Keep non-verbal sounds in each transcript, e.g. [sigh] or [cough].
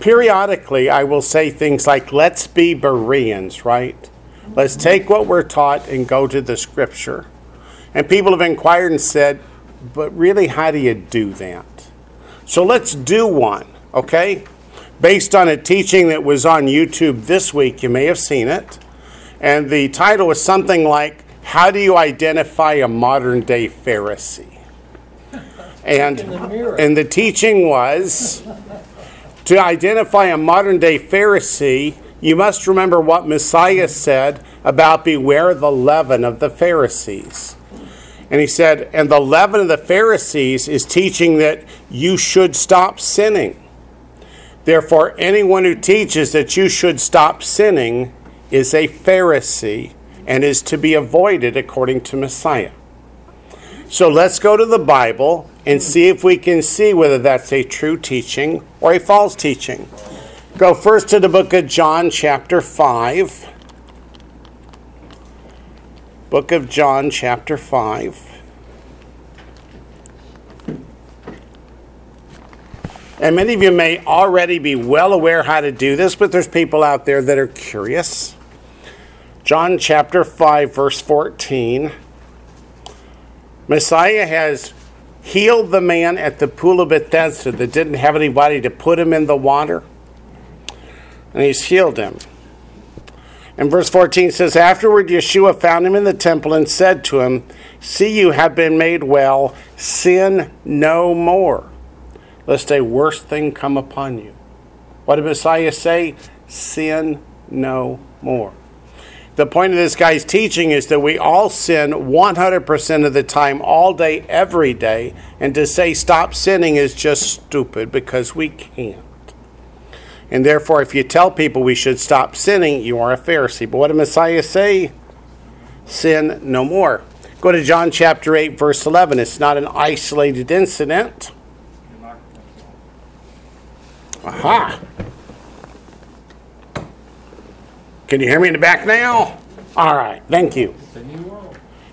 periodically I will say things like, let's be Bereans, right? Let's take what we're taught and go to the scripture. And people have inquired and said, but really, how do you do that? So let's do one, okay? Based on a teaching that was on YouTube this week, you may have seen it. And the title was something like, How do you identify a modern day Pharisee? And, and the teaching was to identify a modern day Pharisee, you must remember what Messiah said about beware the leaven of the Pharisees. And he said, and the leaven of the Pharisees is teaching that you should stop sinning. Therefore, anyone who teaches that you should stop sinning is a Pharisee and is to be avoided according to Messiah. So let's go to the Bible and see if we can see whether that's a true teaching or a false teaching. Go first to the book of John, chapter 5. Book of John, chapter 5. And many of you may already be well aware how to do this, but there's people out there that are curious. John chapter 5, verse 14. Messiah has healed the man at the pool of Bethesda that didn't have anybody to put him in the water. And he's healed him. And verse 14 says, Afterward, Yeshua found him in the temple and said to him, See, you have been made well. Sin no more, lest a worse thing come upon you. What did Messiah say? Sin no more the point of this guy's teaching is that we all sin 100% of the time, all day, every day. And to say stop sinning is just stupid because we can't. And therefore, if you tell people we should stop sinning, you are a Pharisee. But what did Messiah say? Sin no more. Go to John chapter 8, verse 11. It's not an isolated incident. Aha. Can you hear me in the back now? All right, thank you.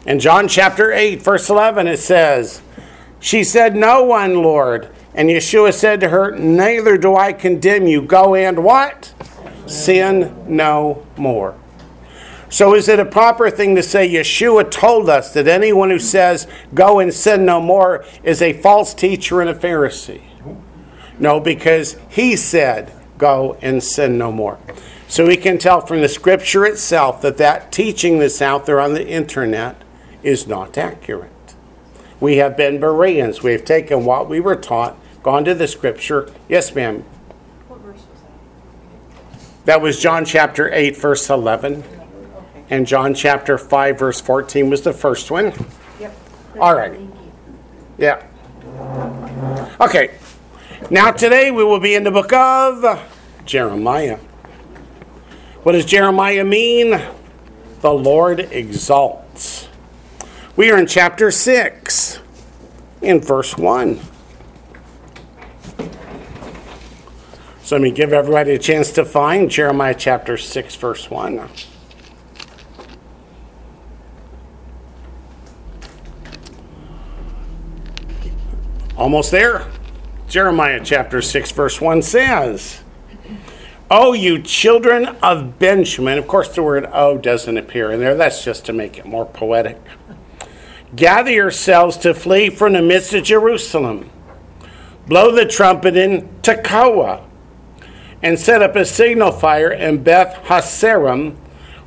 In John chapter 8, verse 11, it says, She said, No one, Lord. And Yeshua said to her, Neither do I condemn you. Go and what? Sin no more. So, is it a proper thing to say Yeshua told us that anyone who says, Go and sin no more, is a false teacher and a Pharisee? No, because he said, Go and sin no more. So we can tell from the scripture itself that that teaching that's out there on the internet is not accurate. We have been Bereans. We have taken what we were taught, gone to the scripture. Yes, ma'am. What verse was that? That was John chapter 8, verse 11. And John chapter 5, verse 14 was the first one. Yep. All right. Yeah. Okay. Now today we will be in the book of Jeremiah. What does Jeremiah mean? The Lord exalts. We are in chapter 6, in verse 1. So let me give everybody a chance to find Jeremiah chapter 6, verse 1. Almost there. Jeremiah chapter 6, verse 1 says, Oh, you children of Benjamin. Of course, the word oh doesn't appear in there. That's just to make it more poetic. Gather yourselves to flee from the midst of Jerusalem. Blow the trumpet in Tekoa and set up a signal fire in Beth Haccerem,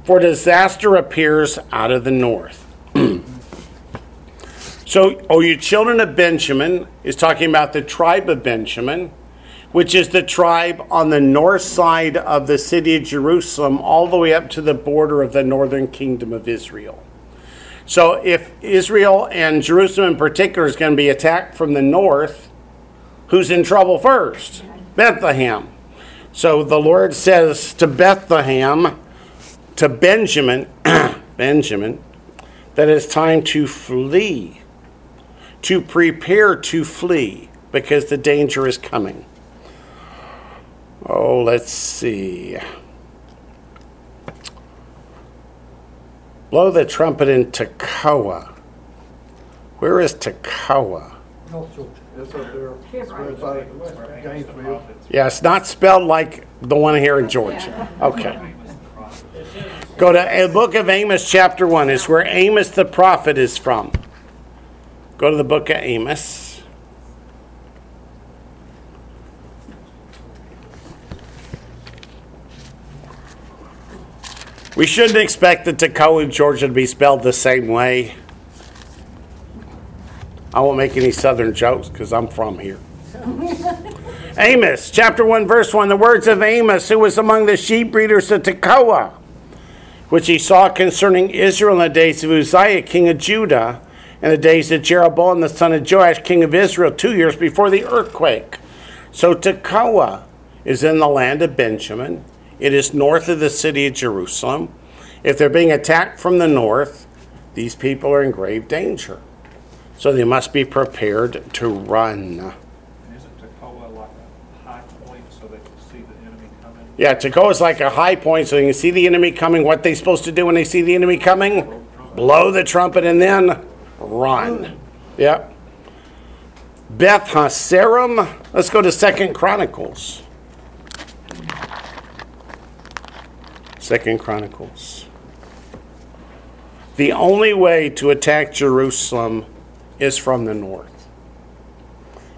for disaster appears out of the north. [clears throat] so, oh, you children of Benjamin is talking about the tribe of Benjamin which is the tribe on the north side of the city of Jerusalem, all the way up to the border of the northern kingdom of Israel. So, if Israel and Jerusalem in particular is going to be attacked from the north, who's in trouble first? Bethlehem. So the Lord says to Bethlehem, to Benjamin, [clears throat] Benjamin, that it's time to flee, to prepare to flee, because the danger is coming. Oh, let's see. Blow the trumpet in Tekoa. Where is Tekoa? It's up there. It's outside Gainesville. Yeah, it's not spelled like the one here in Georgia. Okay. Go to the book of Amos, chapter 1. It's where Amos the prophet is from. Go to the book of Amos. We shouldn't expect the Tekoa, Georgia to be spelled the same way. I won't make any southern jokes because I'm from here. [laughs] Amos, chapter 1, verse 1. The words of Amos, who was among the sheep breeders of Tekoa, which he saw concerning Israel in the days of Uzziah, king of Judah, and the days of Jeroboam, the son of Joash, king of Israel, two years before the earthquake. So Tekoa is in the land of Benjamin. It is north of the city of Jerusalem. If they're being attacked from the north, these people are in grave danger. So they must be prepared to run. And isn't Tekoa like a high point so they can see the enemy coming? Yeah, Tekoa is like a high point so you can see the enemy coming. What they supposed to do when they see the enemy coming? Blow the trumpet and then run. Yep. Beth Haccerem. Let's go to Second Chronicles. Second Chronicles. The only way to attack Jerusalem is from the north.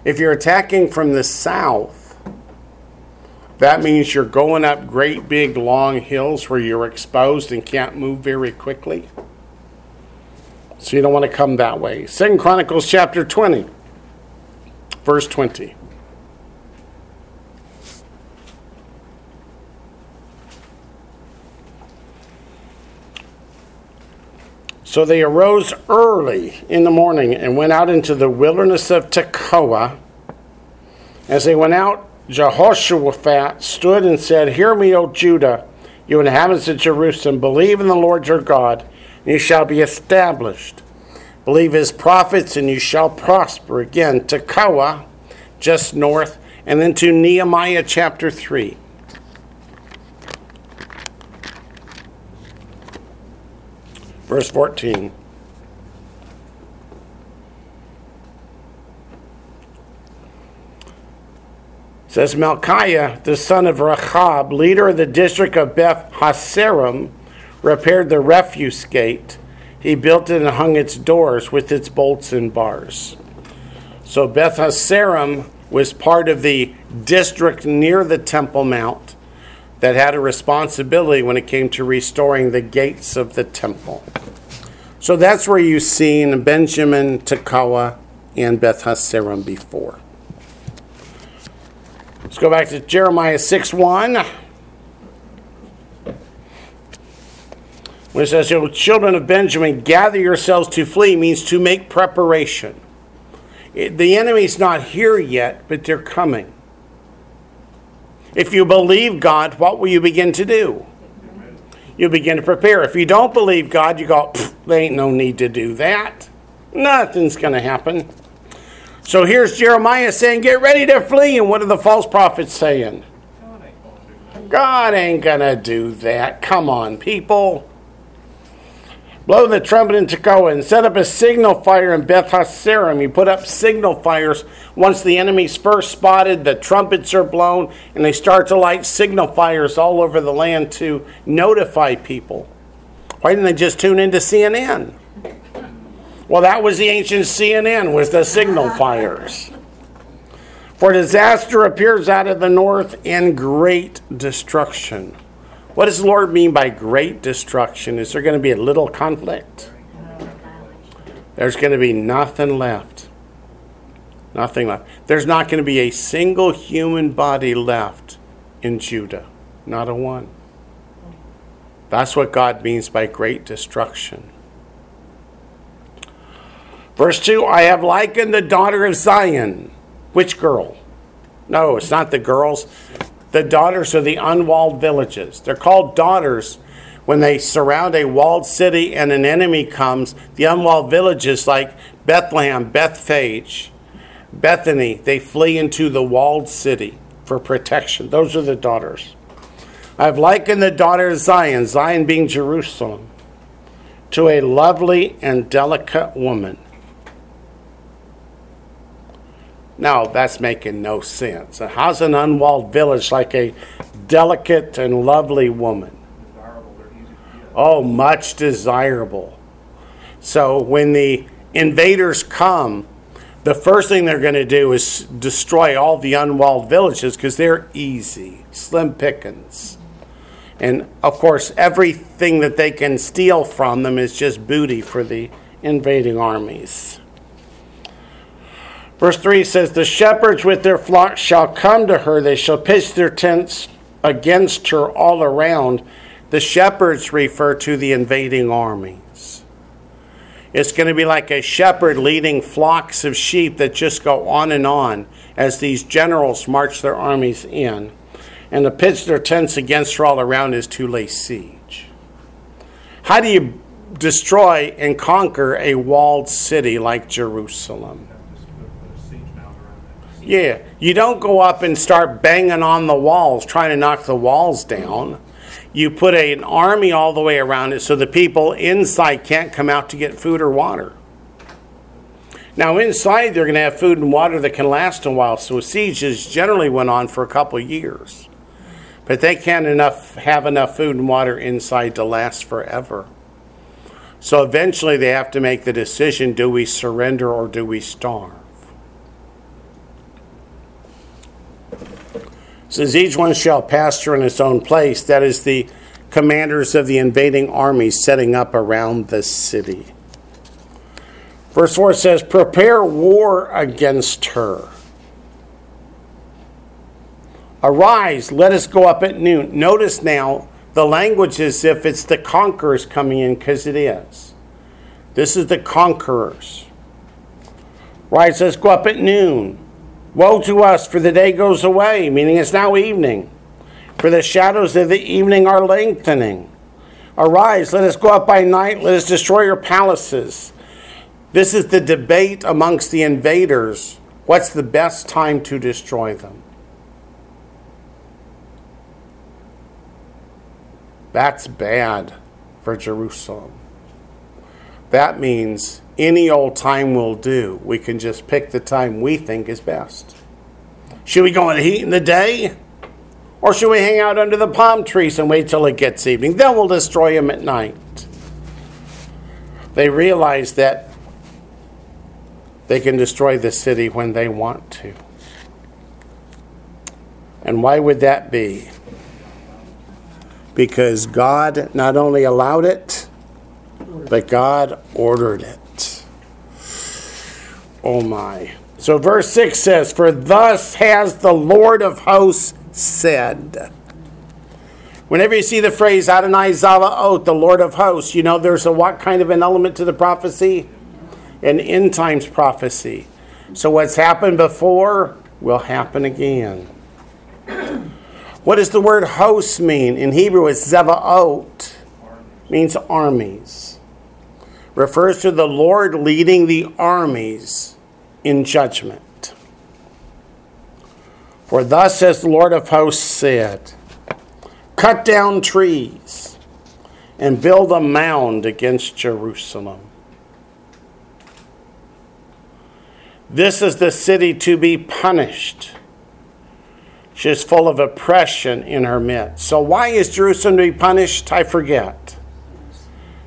If you're attacking from the south, that means you're going up great big long hills where you're exposed and can't move very quickly. So you don't want to come that way. Second Chronicles chapter 20, verse 20. So they arose early in the morning and went out into the wilderness of Tekoa. As they went out, Jehoshaphat stood and said, Hear me, O Judah, you inhabitants of Jerusalem, believe in the Lord your God, and you shall be established. Believe his prophets, and you shall prosper. Again, Tekoa, just north, and then to Nehemiah chapter 3. Verse 14. says Malchiah, the son of Rechab, leader of the district of Beth Haccerem, repaired the refuse gate. He built it and hung its doors with its bolts and bars. So Beth Haccerem was part of the district near the Temple Mount that had a responsibility when it came to restoring the gates of the temple. So that's where you've seen Benjamin, Tekoa, and Beth Haccerem before. Let's go back to Jeremiah 6 1. When it says, "O children of Benjamin, gather yourselves to flee, means to make preparation. It, the enemy's not here yet, but they're coming. If you believe God, what will you begin to do? You begin to prepare. If you don't believe God, you go, there ain't no need to do that. Nothing's going to happen. So here's Jeremiah saying, Get ready to flee. And what are the false prophets saying? God ain't going to do that. Come on, people. Blow the trumpet in Tekoa and set up a signal fire in Beth Haccerem. You put up signal fires once the enemy's first spotted, the trumpets are blown, and they start to light signal fires all over the land to notify people. Why didn't they just tune into CNN? Well, that was the ancient CNN, was the signal fires. For disaster appears out of the north and great destruction. What does the Lord mean by great destruction? Is there going to be a little conflict? There's going to be nothing left. Nothing left. There's not going to be a single human body left in Judah. Not a one. That's what God means by great destruction. Verse 2 I have likened the daughter of Zion. Which girl? No, it's not the girls. The daughters of the unwalled villages. They're called daughters when they surround a walled city and an enemy comes. The unwalled villages like Bethlehem, Bethphage, Bethany, they flee into the walled city for protection. Those are the daughters. I've likened the daughter of Zion, Zion being Jerusalem, to a lovely and delicate woman. No, that's making no sense. How's an unwalled village like a delicate and lovely woman? Oh, much desirable. So when the invaders come, the first thing they're going to do is destroy all the unwalled villages because they're easy, slim pickings. And of course, everything that they can steal from them is just booty for the invading armies. Verse 3 says, The shepherds with their flocks shall come to her, they shall pitch their tents against her all around. The shepherds refer to the invading armies. It's going to be like a shepherd leading flocks of sheep that just go on and on as these generals march their armies in. And to pitch their tents against her all around is to lay siege. How do you destroy and conquer a walled city like Jerusalem? Just put, put a siege mound around that. Yeah, you don't go up and start banging on the walls trying to knock the walls down. You put a- an army all the way around it so the people inside can't come out to get food or water. Now, inside, they're going to have food and water that can last a while, so sieges generally went on for a couple years. But they can't enough, have enough food and water inside to last forever. So eventually, they have to make the decision do we surrender or do we starve? Says each one shall pasture in its own place. That is the commanders of the invading armies setting up around the city. Verse 4 says, Prepare war against her. Arise, let us go up at noon. Notice now, the language is if it's the conquerors coming in, because it is. This is the conquerors. Rise, let's go up at noon. Woe to us, for the day goes away, meaning it's now evening. For the shadows of the evening are lengthening. Arise, let us go up by night, let us destroy your palaces. This is the debate amongst the invaders. What's the best time to destroy them? That's bad for Jerusalem. That means any old time will do. We can just pick the time we think is best. Should we go in the heat in the day? Or should we hang out under the palm trees and wait till it gets evening? Then we'll destroy them at night. They realize that they can destroy the city when they want to. And why would that be? Because God not only allowed it, but God ordered it. Oh my. So verse 6 says, For thus has the Lord of hosts said. Whenever you see the phrase Adonai Zavaot, the Lord of hosts, you know there's a what kind of an element to the prophecy? An end times prophecy. So what's happened before will happen again. What does the word host mean? In Hebrew, it's Zevaot, means armies. Refers to the Lord leading the armies in judgment. For thus says the Lord of hosts said, Cut down trees and build a mound against Jerusalem. This is the city to be punished. She is full of oppression in her midst. So, why is Jerusalem to be punished? I forget.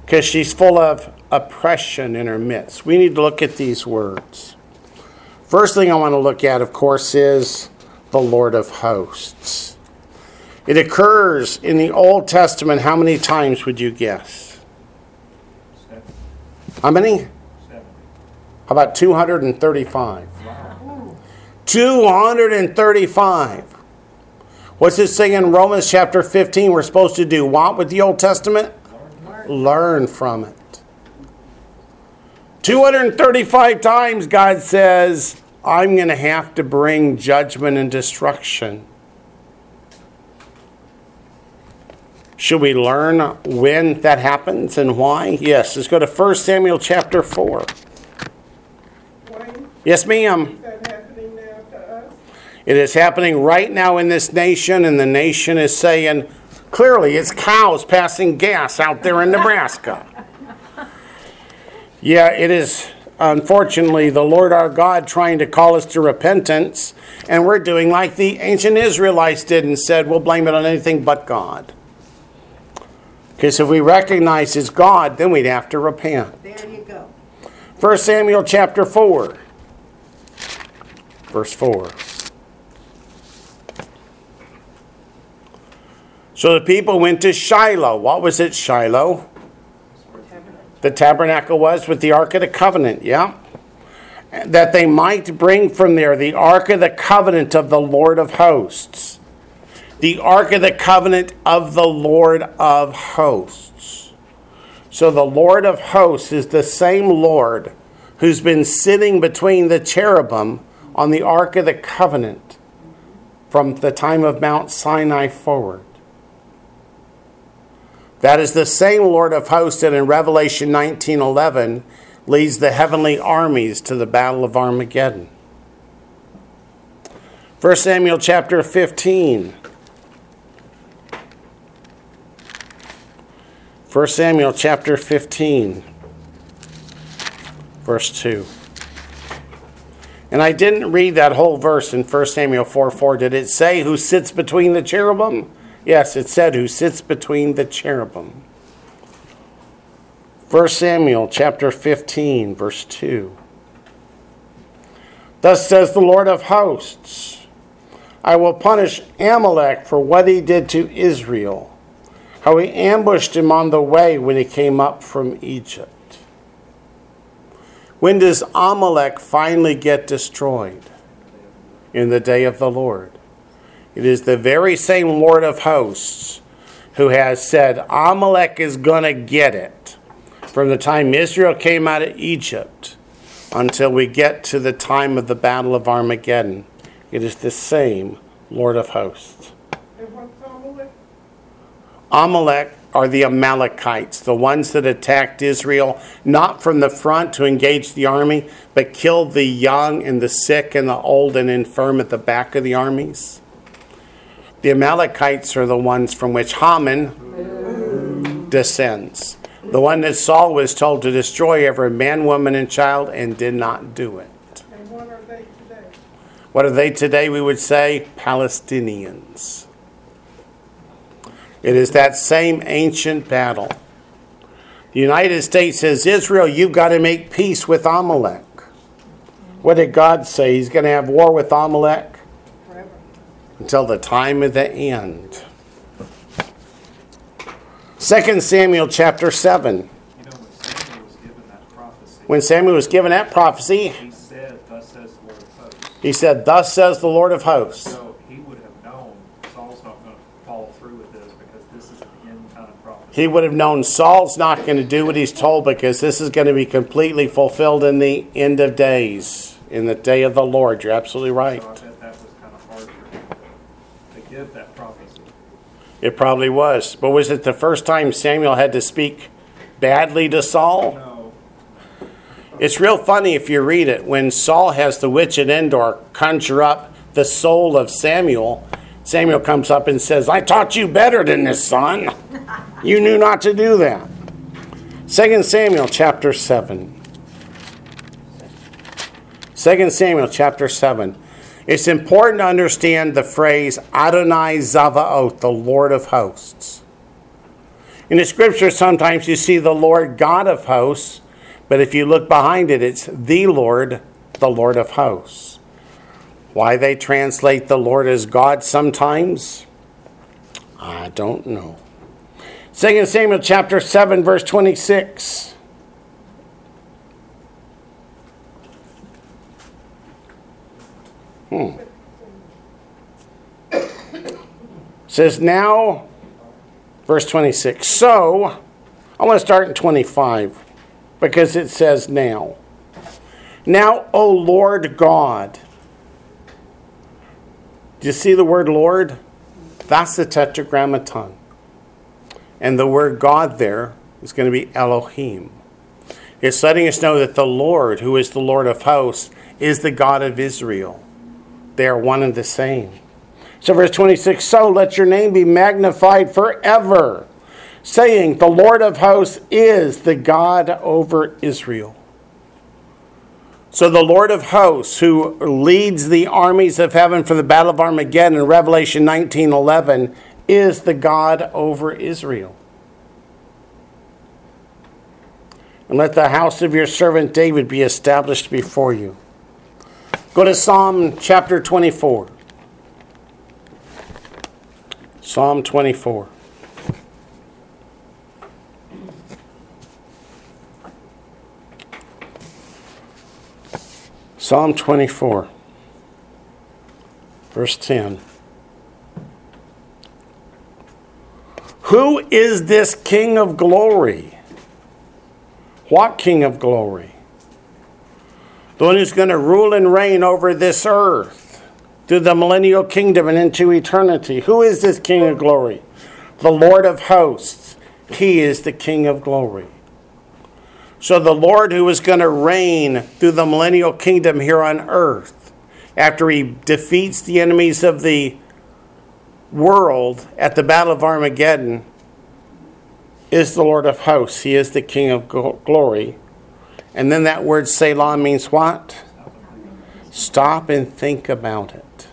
Because she's full of oppression in her midst. We need to look at these words. First thing I want to look at, of course, is the Lord of hosts. It occurs in the Old Testament. How many times would you guess? Seven, How many? seven. How about 235? 235. What's it saying in Romans chapter 15? We're supposed to do what with the Old Testament? Learn from it. 235 times God says, I'm going to have to bring judgment and destruction. Should we learn when that happens and why? Yes, let's go to 1 Samuel chapter 4. Wayne, Yes, ma'am. is that happening now to us? It is happening right now in this nation, and the nation is saying clearly it's cows passing gas out there in Nebraska. [laughs] yeah, it is. Unfortunately, the Lord our God trying to call us to repentance, and we're doing like the ancient Israelites did and said, we'll blame it on anything but God. Because if we recognize it's God, then we'd have to repent. There you go. 1 Samuel chapter 4, verse 4. So the people went to Shiloh. What was it, Shiloh? The tabernacle was with the Ark of the Covenant, yeah? That they might bring from there the Ark of the Covenant of the Lord of hosts. The Ark of the Covenant of the Lord of hosts. So the Lord of hosts is the same Lord who's been sitting between the cherubim on the Ark of the Covenant from the time of Mount Sinai forward. That is the same Lord of hosts that in Revelation 19:11 leads the heavenly armies to the battle of Armageddon. 1 Samuel chapter 15. 1 Samuel chapter 15, verse 2. And I didn't read that whole verse in 1 Samuel 4 4. Did it say who sits between the cherubim? Yes, it said who sits between the cherubim. 1 Samuel chapter 15, verse 2. Thus says the Lord of hosts I will punish Amalek for what he did to Israel how he ambushed him on the way when he came up from Egypt. When does Amalek finally get destroyed? In the day of the Lord. It is the very same Lord of hosts who has said, Amalek is going to get it from the time Israel came out of Egypt until we get to the time of the Battle of Armageddon. It is the same Lord of hosts. Amalek? Amalek are the Amalekites, the ones that attacked Israel, not from the front to engage the army, but killed the young and the sick and the old and infirm at the back of the armies. The Amalekites are the ones from which Haman descends. The one that Saul was told to destroy every man, woman, and child and did not do it. And what are they today? What are they today? We would say Palestinians. It is that same ancient battle. The United States says, Israel, you've got to make peace with Amalek. What did God say? He's going to have war with Amalek. Until the time of the end. 2 Samuel chapter 7. You know, when Samuel was given that prophecy, When Samuel was given that prophecy, he said, Thus says the Lord of hosts. he said, Thus says the Lord of hosts. So he would have known Saul's not going to follow through with this because this is an end time prophecy. He would have known Saul's not going to do what he's told because this is going to be completely fulfilled in the end of days, in the day of the Lord. You're absolutely right. So I bet that was kind of hard for him to give that prophecy. It probably was. But was it the first time Samuel had to speak badly to Saul? No, It's real funny if you read it. When Saul has the witch at Endor conjure up the soul of Samuel, Samuel comes up and says, I taught you better than this, son. You knew not to do that. 2 Samuel chapter 7. 2 Samuel chapter 7. It's important to understand the phrase Adonai Zavaoth, the Lord of hosts. In the scripture, sometimes you see the Lord God of hosts, but if you look behind it, it's the Lord, the Lord of hosts. Why they translate the Lord as God sometimes, I don't know. 2 Samuel chapter 7, verse 26. Hmm. Says now, verse 26. So, I want to start in 25 because it says now. Now, O Lord God. Do you see the word Lord? That's the tetragrammaton. And the word God there is going to be Elohim. It's letting us know that the Lord, who is the Lord of hosts, is the God of Israel. They are one and the same. So, verse 26 So let your name be magnified forever, saying, The Lord of hosts is the God over Israel. So the Lord of hosts, who leads the armies of heaven for the battle of Armageddon in Revelation 19:11, is the God over Israel. And let the house of your servant David be established before you. Go to Psalm chapter 24. Psalm 24. Psalm 24, verse 10. Who is this King of glory? What King of glory? The one who's going to rule and reign over this earth through the millennial kingdom and into eternity. Who is this King of glory? The Lord of hosts. He is the King of glory. So the Lord who is going to reign through the millennial kingdom here on earth, after he defeats the enemies of the world at the Battle of Armageddon, is the Lord of hosts. He is the King of glory. And then that word Selah means what? Stop and think about it.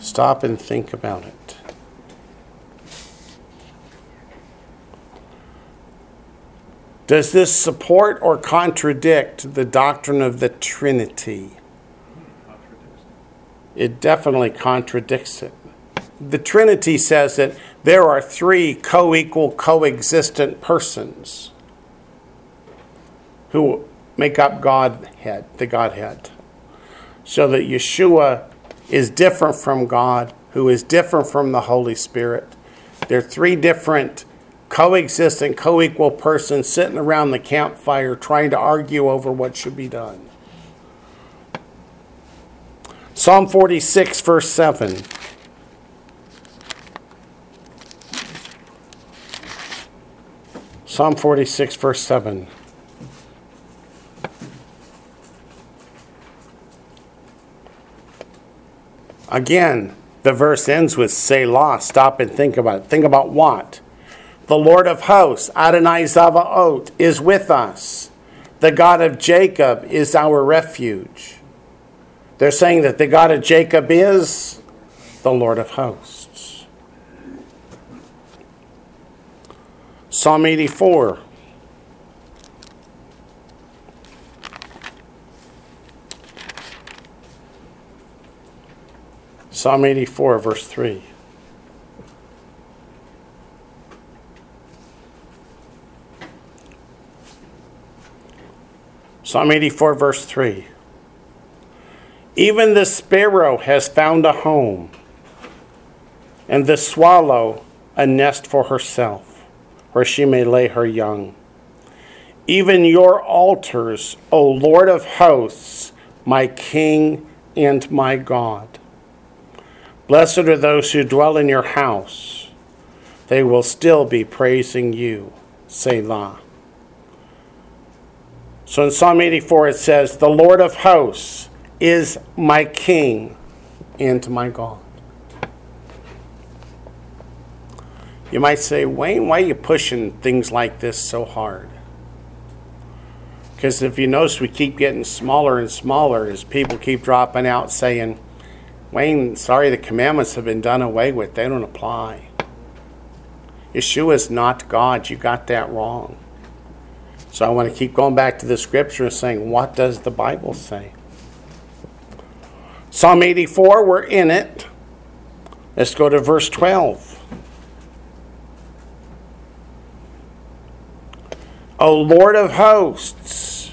Stop and think about it. Does this support or contradict the doctrine of the Trinity? It definitely contradicts it. The Trinity says that there are three co equal, coexistent persons who make up Godhead, the Godhead. So that Yeshua is different from God, who is different from the Holy Spirit. There are three different coexistent, co equal persons sitting around the campfire trying to argue over what should be done. Psalm 46, verse 7. Psalm 46, verse 7. Again, the verse ends with Selah. Stop and think about it. Think about what? The Lord of hosts, Adonai Zavaot, is with us. The God of Jacob is our refuge. They're saying that the God of Jacob is the Lord of hosts. Psalm 84. Psalm 84, verse 3. Psalm 84, verse 3. Even the sparrow has found a home, and the swallow a nest for herself, where she may lay her young. Even your altars, O Lord of hosts, my King and my God. Blessed are those who dwell in your house. They will still be praising you. Selah. So in Psalm 84 it says, The Lord of hosts is my king and my God. You might say, Wayne, why are you pushing things like this so hard? Because if you notice, we keep getting smaller and smaller as people keep dropping out saying, Wayne, sorry, the commandments have been done away with. They don't apply. Yeshua is not God. You got that wrong. So I want to keep going back to the scripture and saying, what does the Bible say? Psalm 84, we're in it. Let's go to verse 12. O Lord of hosts,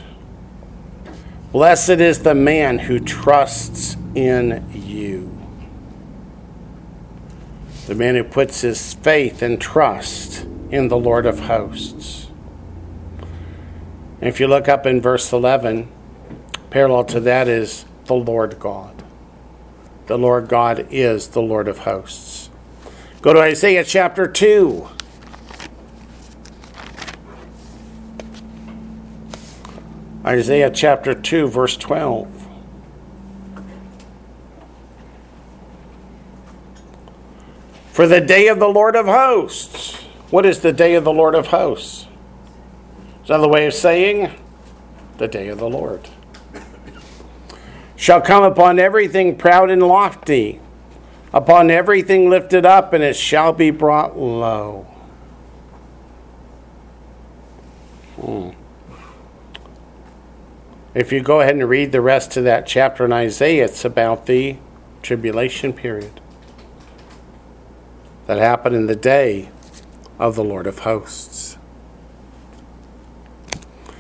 blessed is the man who trusts in you. The man who puts his faith and trust in the Lord of hosts. If you look up in verse 11, parallel to that is the Lord God. The Lord God is the Lord of hosts. Go to Isaiah chapter 2. Isaiah chapter 2, verse 12. For the day of the Lord of hosts. What is the day of the Lord of hosts? Is another way of saying the day of the Lord. shall come upon everything proud and lofty, upon everything lifted up, and it shall be brought low. Hmm. If you go ahead and read the rest of that chapter in Isaiah, it's about the tribulation period that happened in the day of the Lord of hosts.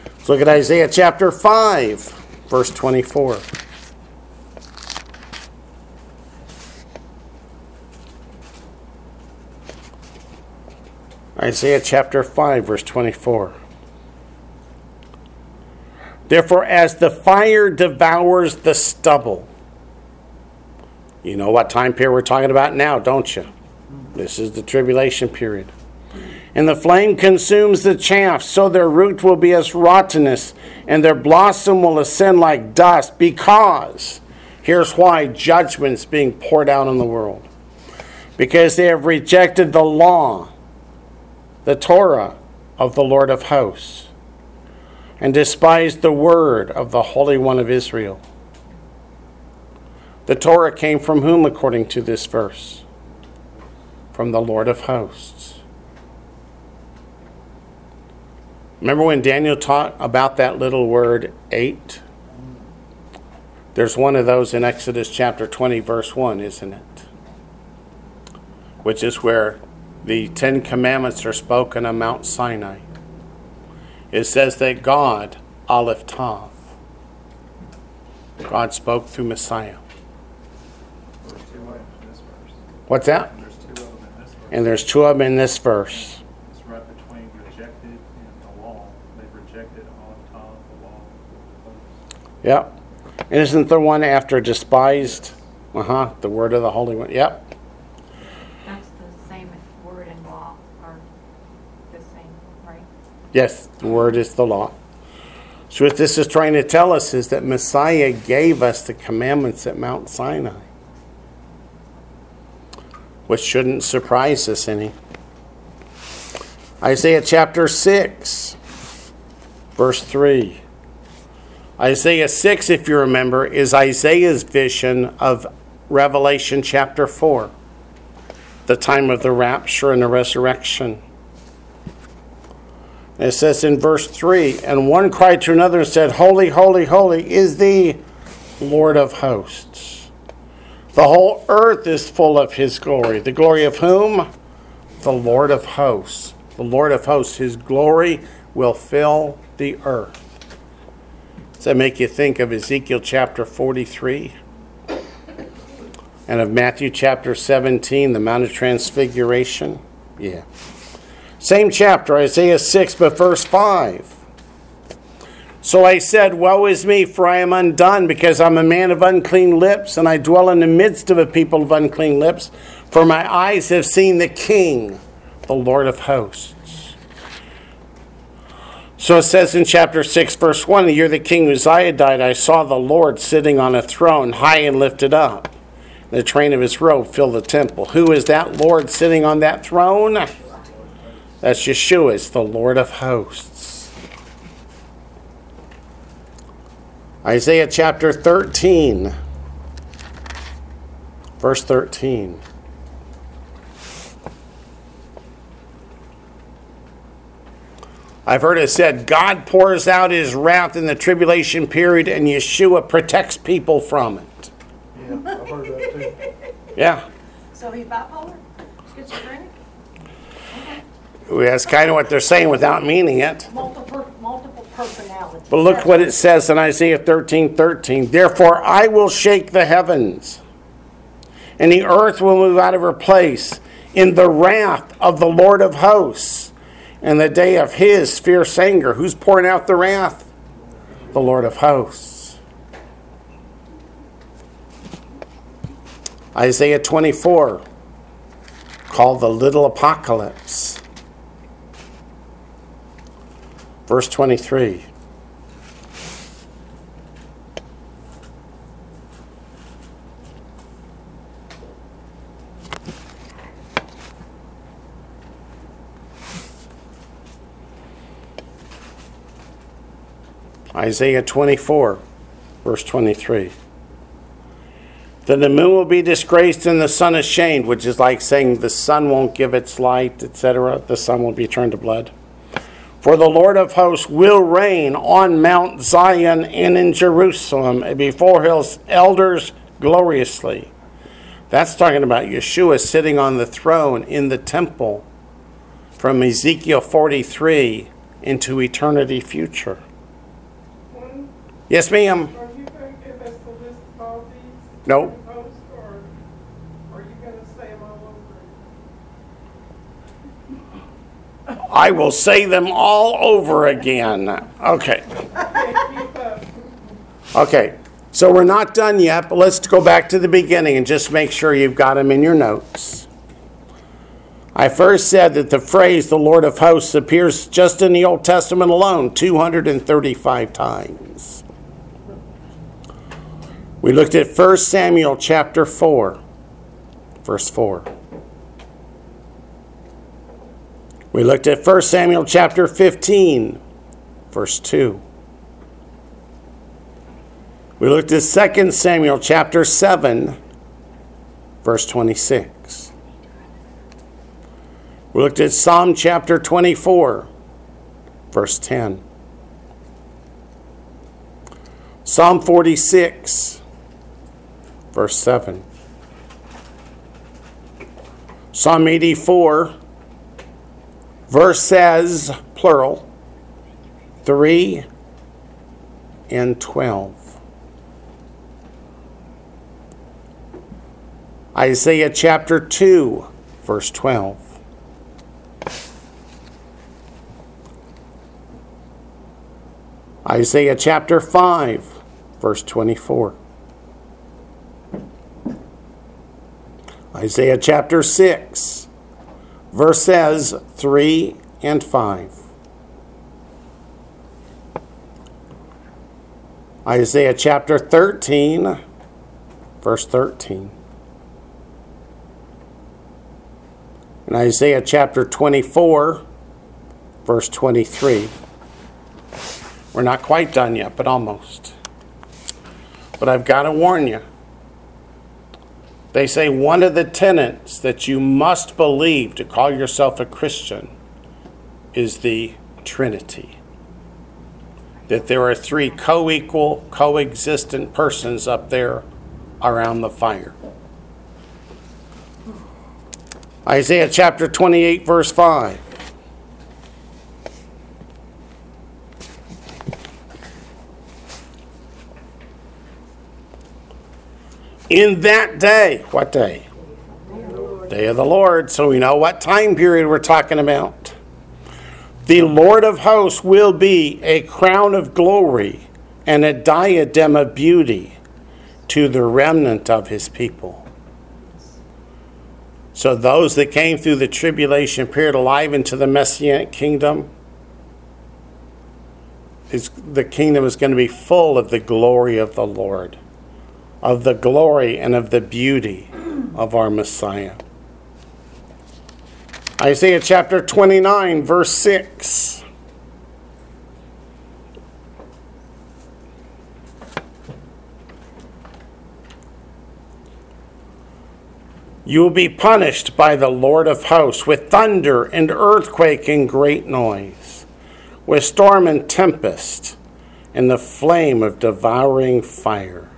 Let's look at Isaiah chapter 5, verse 24. Isaiah chapter 5, verse 24. Therefore, as the fire devours the stubble, you know what time period we're talking about now, don't you? This is the tribulation period. And the flame consumes the chaff, so their root will be as rottenness, and their blossom will ascend like dust, because here's why judgment's being poured out on the world. Because they have rejected the law, the Torah of the Lord of hosts, and despised the word of the Holy One of Israel. The Torah came from whom, according to this verse? From the Lord of hosts. Remember when Daniel taught about that little word, eight? There's one of those in Exodus chapter 20, verse 1, isn't it? Which is where the Ten Commandments are spoken on Mount Sinai. It says that God, Aleph Tav, God spoke through Messiah. There's two of them in this verse. What's that? And there's two of them in this verse. And there's two of them in this verse. It's right between rejected and the law. They've rejected on top the law. Yep. And isn't there one after despised? Uh huh. The word of the Holy One. Yep. That's the same word and law are the same, right? Yes, the word is the law. So, what this is trying to tell us is that Messiah gave us the commandments at Mount Sinai, which shouldn't surprise us any. Isaiah chapter 6, verse 3. Isaiah 6, if you remember, is Isaiah's vision of Revelation chapter 4, the time of the rapture and the resurrection. It says in verse 3 And one cried to another and said, Holy, holy, holy is the Lord of hosts. The whole earth is full of his glory. The glory of whom? The Lord of hosts. The Lord of hosts. His glory will fill the earth. Does that make you think of Ezekiel chapter 43? And of Matthew chapter 17, the Mount of Transfiguration? Yeah. Same chapter, Isaiah 6, but verse 5. So I said, Woe is me, for I am undone, because I'm a man of unclean lips, and I dwell in the midst of a people of unclean lips, for my eyes have seen the King, the Lord of hosts. So it says in chapter 6, verse 1 The year the King Uzziah died, I saw the Lord sitting on a throne, high and lifted up. The train of his robe filled the temple. Who is that Lord sitting on that throne? That's Yeshua, it's the Lord of hosts. Isaiah chapter 13, verse 13. I've heard it said God pours out his wrath in the tribulation period and Yeshua protects people from it. Yeah, I've heard that too. Yeah. So he's bipolar? Schizophrenic? That's kind of what they're saying without meaning it. Multiple, multiple personalities. But look what it says in Isaiah 13 13. Therefore, I will shake the heavens, and the earth will move out of her place in the wrath of the Lord of hosts, and the day of his fierce anger. Who's pouring out the wrath? The Lord of hosts. Isaiah 24, called the little apocalypse. Verse 23. Isaiah 24, verse 23. Then the moon will be disgraced and the sun ashamed, which is like saying the sun won't give its light, etc. The sun will be turned to blood. For the Lord of hosts will reign on Mount Zion and in Jerusalem before his elders gloriously. That's talking about Yeshua sitting on the throne in the temple from Ezekiel 43 into eternity future. Yes, ma'am. are you gonna give us the list of all these? No. Posts, or are you gonna say them all over? I will say them all over again. Okay. Okay. So we're not done yet, but let's go back to the beginning and just make sure you've got them in your notes. I first said that the phrase the Lord of hosts appears just in the Old Testament alone 235 times. We looked at 1 Samuel chapter 4, verse 4. We looked at 1 Samuel chapter 15, verse 2. We looked at 2 Samuel chapter 7, verse 26. We looked at Psalm chapter 24, verse 10. Psalm 46, verse 7. Psalm 84, verse says, plural, 3 and 12. Isaiah chapter 2, verse 12. Isaiah chapter 5, verse 24. Isaiah chapter 6, verses 3 and 5. Isaiah chapter 13, verse 13. In Isaiah chapter 24, verse 23. We're not quite done yet, but almost. But I've got to warn you. They say one of the tenets that you must believe to call yourself a Christian is the Trinity. That there are three co equal, coexistent persons up there around the fire. Isaiah chapter 28, verse 5. In that day, what day? Day of the Lord. So we know what time period we're talking about. The Lord of hosts will be a crown of glory and a diadem of beauty to the remnant of his people. So those that came through the tribulation period alive into the messianic kingdom, is the kingdom is going to be full of the glory of the Lord, of the glory and of the beauty of our Messiah. Isaiah chapter 29, verse 6. You will be punished by the Lord of hosts with thunder and earthquake and great noise, with storm and tempest, and the flame of devouring fire.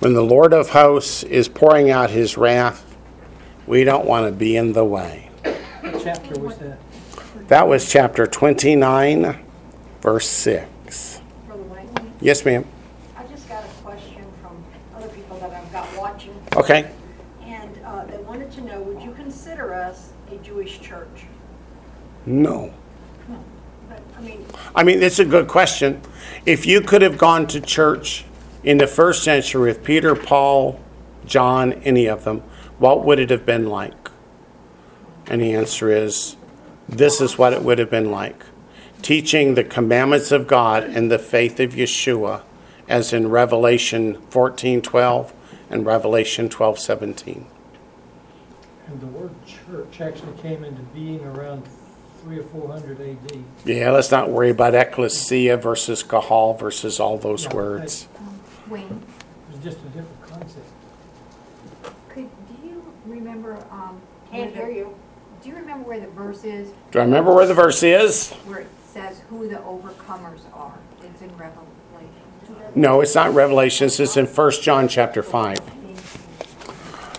When the Lord of hosts is pouring out his wrath, we don't want to be in the way. What chapter was that? That was chapter 29, verse 6. Yes, ma'am. I just got a question from other people that I've got watching, Okay. and uh, they wanted to know, would you consider us a Jewish church? No. No. But, I mean, I mean, it's a good question. If you could have gone to church in the first century with Peter, Paul, John, any of them, what would it have been like? And the answer is this is what it would have been like teaching the commandments of God and the faith of Yeshua, as in Revelation 14 12 and Revelation 12 17. And the word church actually came into being around three or four hundred AD. Yeah, let's not worry about ecclesia versus kahal versus all those words. Wayne, It was just a different concept. could, do you remember, um? Can't where the- hear you. Do you remember where the verse is, Do I remember where the verse is? where it says who the overcomers are? It's in Revelation. No, it's not Revelations. It's in 1 John chapter 5.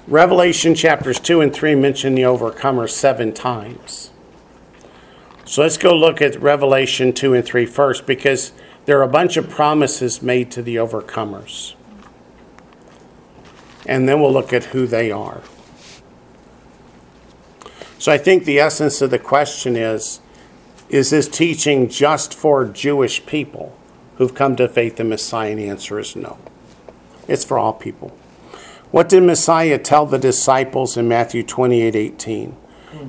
Revelation chapters 2 and 3 mention the overcomer seven times. So let's go look at Revelation 2 and 3 first because there are a bunch of promises made to the overcomers. And then we'll look at who they are. So I think the essence of the question is is this teaching just for Jewish people who've come to faith in Messiah? And the answer is no. It's for all people. What did Messiah tell the disciples in Matthew 28 18?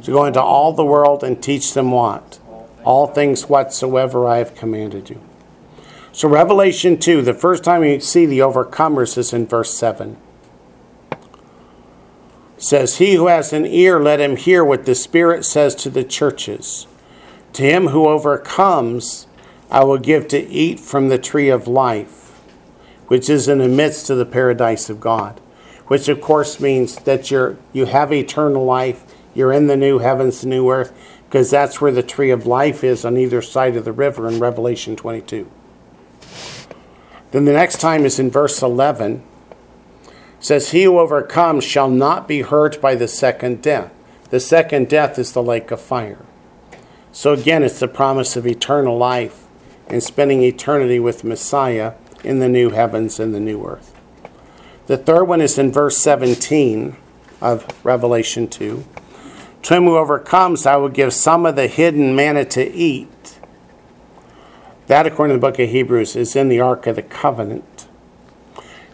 To go into all the world and teach them what? All things whatsoever I have commanded you. So, Revelation 2, the first time you see the overcomers is in verse 7. It says, He who has an ear, let him hear what the Spirit says to the churches. To him who overcomes, I will give to eat from the tree of life, which is in the midst of the paradise of God. Which of course means that you're you have eternal life, you're in the new heavens, the new earth, because that's where the tree of life is on either side of the river in Revelation 22. Then the next time is in verse 11. It says, He who overcomes shall not be hurt by the second death. The second death is the lake of fire. So again, it's the promise of eternal life and spending eternity with Messiah in the new heavens and the new earth. The third one is in verse 17 of Revelation 2. To him who overcomes, I will give some of the hidden manna to eat. That, according to the book of Hebrews, is in the Ark of the Covenant.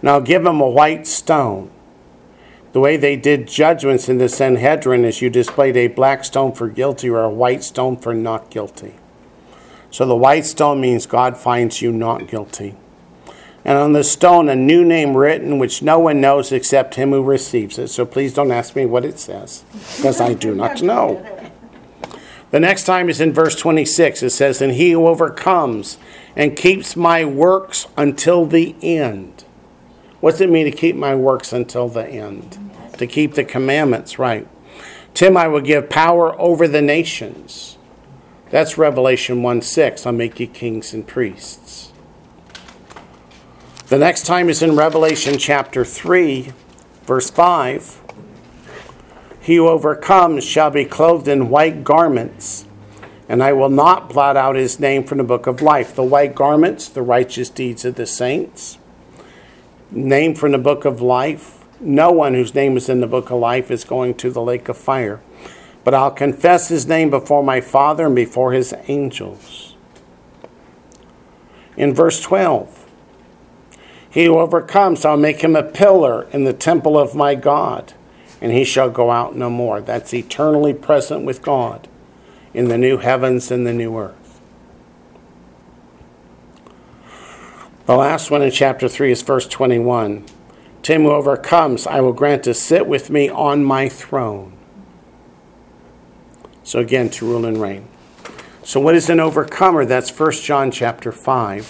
Now give him a white stone. The way they did judgments in the Sanhedrin is you displayed a black stone for guilty or a white stone for not guilty. So the white stone means God finds you not guilty. And on the stone, a new name written, which no one knows except him who receives it. So please don't ask me what it says, because I do not [laughs] know. The next time is in verse 26. It says, And he who overcomes and keeps my works until the end. What's it mean to keep my works until the end? To keep the commandments, right. Tim, I will give power over the nations. That's Revelation 1 6. I'll make you kings and priests. The next time is in Revelation chapter 3, verse 5. He who overcomes shall be clothed in white garments, and I will not blot out his name from the book of life. The white garments, the righteous deeds of the saints. Name from the book of life. No one whose name is in the book of life is going to the lake of fire. But I'll confess his name before my Father and before his angels. In verse 12, he who overcomes, I'll make him a pillar in the temple of my God, and he shall go out no more. That's eternally present with God in the new heavens and the new earth. The last one in chapter 3 is verse 21. To him who overcomes, I will grant to sit with me on my throne. So again, to rule and reign. So what is an overcomer? That's 1 John chapter 5,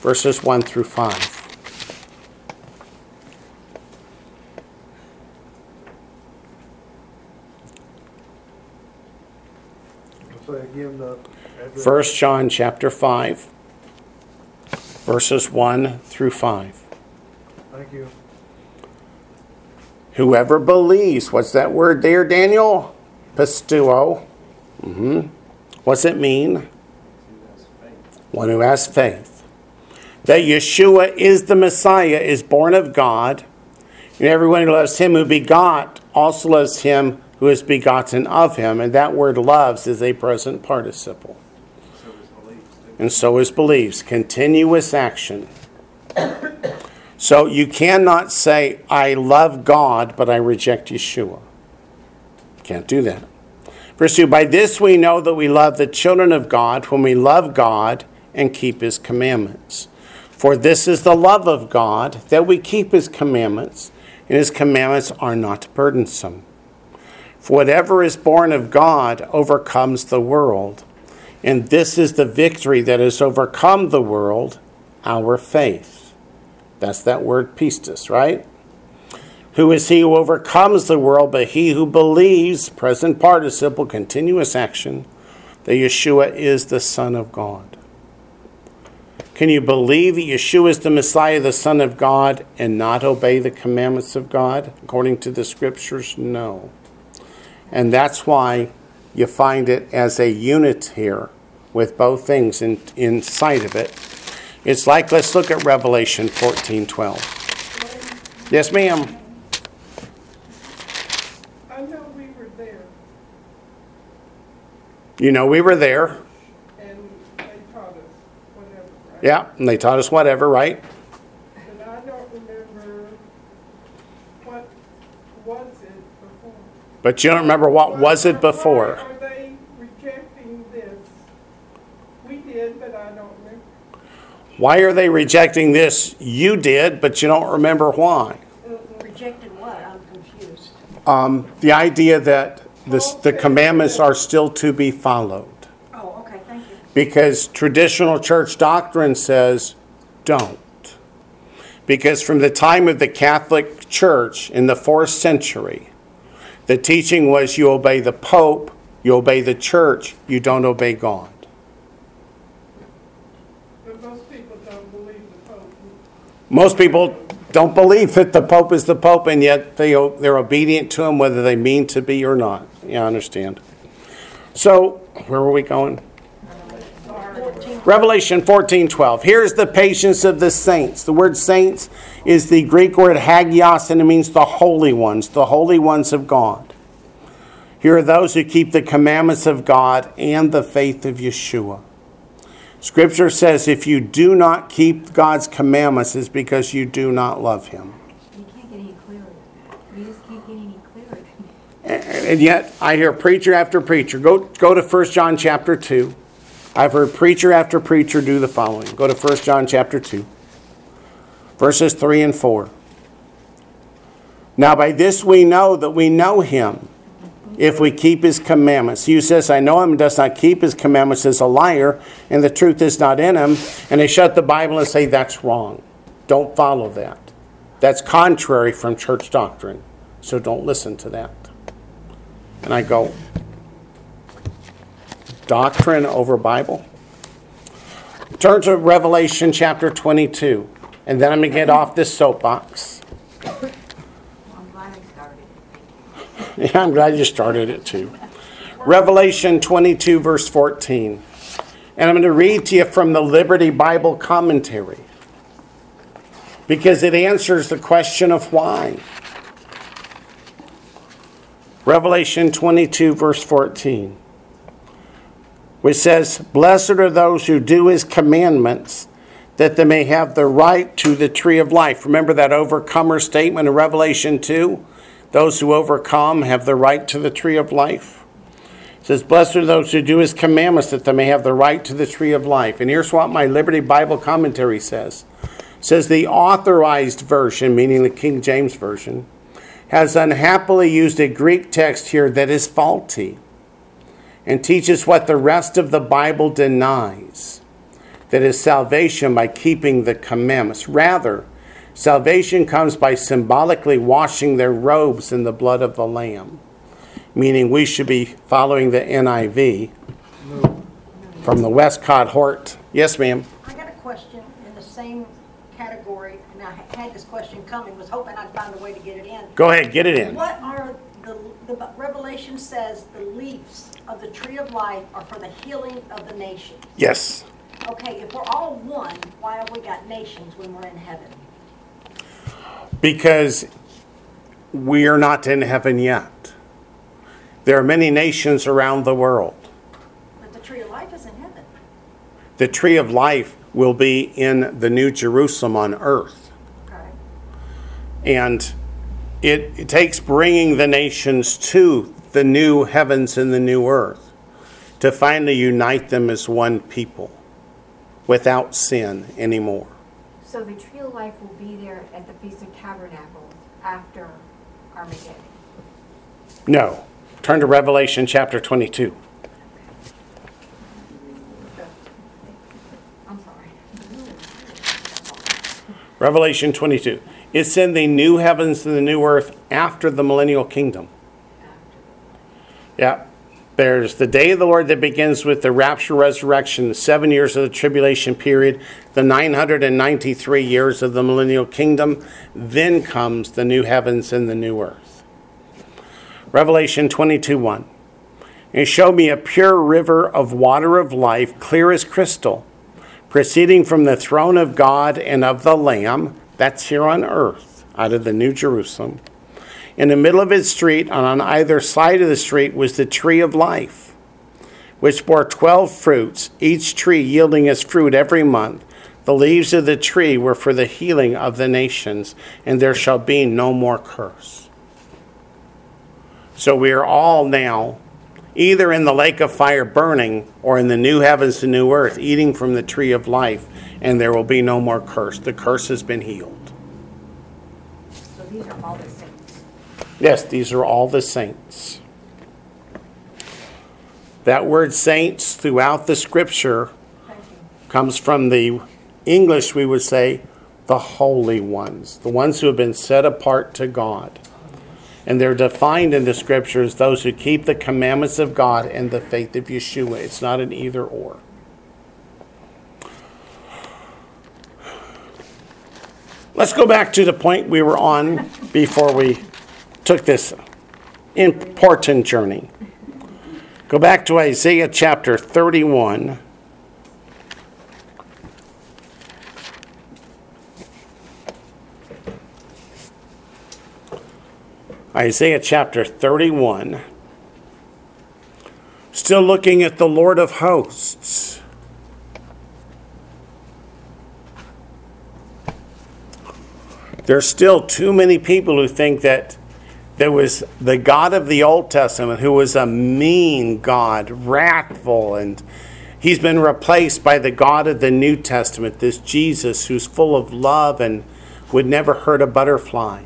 verses 1 through 5. The. 1 John chapter 5, verses 1 through 5. Thank you. Whoever believes, what's that word there, Daniel? Pisteuo. Mm-hmm. What's it mean? One who has faith. That Yeshua is the Messiah, is born of God, and everyone who loves him who begot also loves him who is begotten of him. And that word loves is a present participle. So and so is believes. Continuous action. So you cannot say, I love God, but I reject Yeshua. Can't do that. Verse 2 By this we know that we love the children of God when we love God and keep his commandments. For this is the love of God, that we keep his commandments, and his commandments are not burdensome. Whatever is born of God overcomes the world. And this is the victory that has overcome the world, our faith. That's that word pistis, right? Who is he who overcomes the world but he who believes, present participle, continuous action, that Yeshua is the Son of God? Can you believe that Yeshua is the Messiah, the Son of God, and not obey the commandments of God according to the scriptures? No. And that's why you find it as a unit here with both things in, inside of it. It's like, let's look at Revelation 14 12. Yes, ma'am. I know we were there You know, we were there. and they taught us whatever, right? Yeah, and they taught us whatever, right? But I don't remember what was it before. But you don't remember what was it before. are they rejecting this? We did, but I don't remember. Why are they rejecting this? You did, but you don't remember why. Rejected what? I'm confused. Um, the idea that this, the commandments are still to be followed. Oh, okay, thank you. Because traditional church doctrine says don't. Because from the time of the Catholic Church in the fourth century, the teaching was you obey the Pope, you obey the church, you don't obey God. But most people don't believe the Pope. Most people don't believe that the Pope is the Pope, and yet they, they're obedient to him whether they mean to be or not. Yeah, I understand. So, where were we going? Revelation 14 12. Here's the patience of the saints. The word saints is the Greek word hagios, and it means the holy ones, the holy ones of God. Here are those who keep the commandments of God and the faith of Yeshua. Scripture says if you do not keep God's commandments, it's because you do not love Him. You can't get any clearer. You just can't get any clearer. And yet, I hear preacher after preacher. Go, go to 1 John chapter 2. I've heard preacher after preacher do the following. Go to 1 John chapter 2, verses 3 and 4. Now, by this we know that we know him if we keep his commandments. He who says, I know him and does not keep his commandments is a liar, and the truth is not in him. And they shut the Bible and say, That's wrong. Don't follow that. That's contrary from church doctrine. So don't listen to that. And I go, doctrine over Bible? Turn to Revelation chapter 22, and then I'm going to get off this soapbox. Well, I'm glad I started. Yeah, I'm glad you started it too. Revelation 22, verse 14. And I'm going to read to you from the Liberty Bible Commentary because it answers the question of why. Revelation 22, verse 14, which says, Blessed are those who do his commandments, that they may have the right to the tree of life. Remember that overcomer statement in Revelation 2? Those who overcome have the right to the tree of life. It says, Blessed are those who do his commandments, that they may have the right to the tree of life. And here's what my Liberty Bible commentary says. Says the authorized version, meaning the King James Version, has unhappily used a Greek text here that is faulty and teaches what the rest of the Bible denies that is salvation by keeping the commandments. Rather, salvation comes by symbolically washing their robes in the blood of the Lamb, meaning we should be following the NIV from the Westcott Hort. Yes, ma'am. I got a question in the same category, and I had this question coming, was hoping I'd find a way to get it in. Go ahead, get it in. What are the, the Revelation says the leaves of the tree of life are for the healing of the nations. Yes. Okay, if we're all one, why have we got nations when we're in heaven? Because we are not in heaven yet. There are many nations around the world. But the tree of life is in heaven. The tree of life will be in the new Jerusalem on earth. Okay. And it, it takes bringing the nations to the new heavens and the new earth to finally unite them as one people without sin anymore. So the tree of life will be there at the Feast of Tabernacles after Armageddon. No. Turn to Revelation chapter 22. I'm sorry. Revelation 22. It's in the new heavens and the new earth after the millennial kingdom. Yeah. There's the day of the Lord that begins with the rapture, resurrection, the seven years of the tribulation period, the 993 years of the millennial kingdom. Then comes the new heavens and the new earth. Revelation 22 1. And showed me a pure river of water of life, clear as crystal, proceeding from the throne of God and of the Lamb. That's here on earth, out of the New Jerusalem. In the middle of its street, and on either side of the street, was the tree of life, which bore twelve fruits, each tree yielding its fruit every month. The leaves of the tree were for the healing of the nations, and there shall be no more curse. So we are all now either in the lake of fire burning or in the new heavens and new earth, eating from the tree of life, and there will be no more curse. The curse has been healed. So these are all the. Yes, these are all the saints. That word saints throughout the scripture comes from the English, we would say, the holy ones, the ones who have been set apart to God. And they're defined in the scriptures those who keep the commandments of God and the faith of Yeshua. It's not an either or. Let's go back to the point we were on before we took this important journey. Go back to Isaiah chapter 31. Isaiah chapter 31. Still looking at the Lord of hosts. There's still too many people who think that there was the God of the Old Testament who was a mean God, wrathful, and he's been replaced by the God of the New Testament, this Jesus who's full of love and would never hurt a butterfly.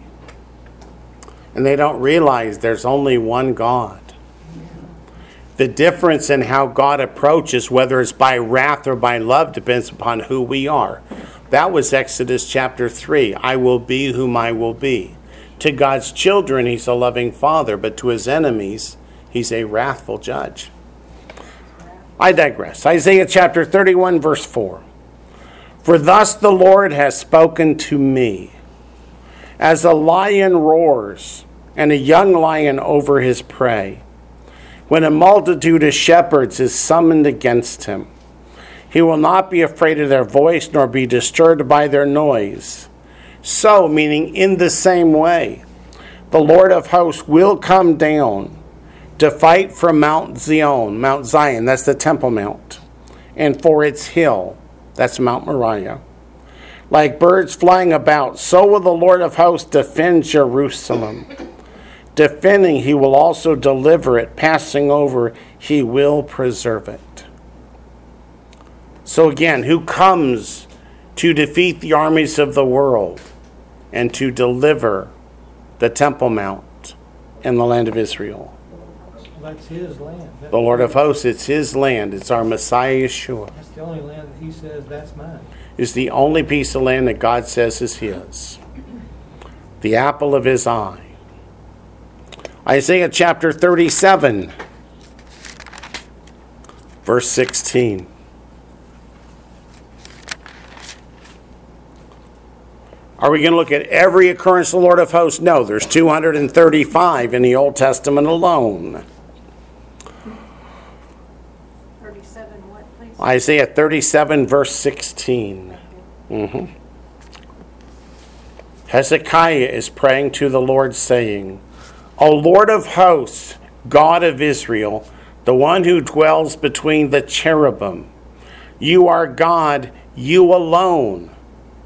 And they don't realize there's only one God. The difference in how God approaches, whether it's by wrath or by love, depends upon who we are. That was Exodus chapter 3. I will be whom I will be. To God's children, he's a loving father, but to his enemies, he's a wrathful judge. I digress. Isaiah chapter 31, verse 4. For thus the Lord has spoken to me. As a lion roars, and a young lion over his prey, when a multitude of shepherds is summoned against him, he will not be afraid of their voice, nor be disturbed by their noise. So, meaning in the same way, the Lord of hosts will come down to fight for Mount Zion, Mount Zion, that's the Temple Mount, and for its hill, that's Mount Moriah. Like birds flying about, so will the Lord of hosts defend Jerusalem. Defending, he will also deliver it. Passing over, he will preserve it. So, again, who comes to defeat the armies of the world and to deliver the Temple Mount and the land of Israel? That's his land. That- The Lord of hosts, it's his land. It's our Messiah Yeshua. That's the only land that he says, that's mine. It's the only piece of land that God says is his. The apple of his eye. Isaiah chapter 37, verse 16. Are we going to look at every occurrence of the Lord of hosts? No, there's 235 in the Old Testament alone. 37 what, please? Isaiah 37, verse 16. hmm Hezekiah is praying to the Lord, saying, O Lord of hosts, God of Israel, the one who dwells between the cherubim, you are God, you alone,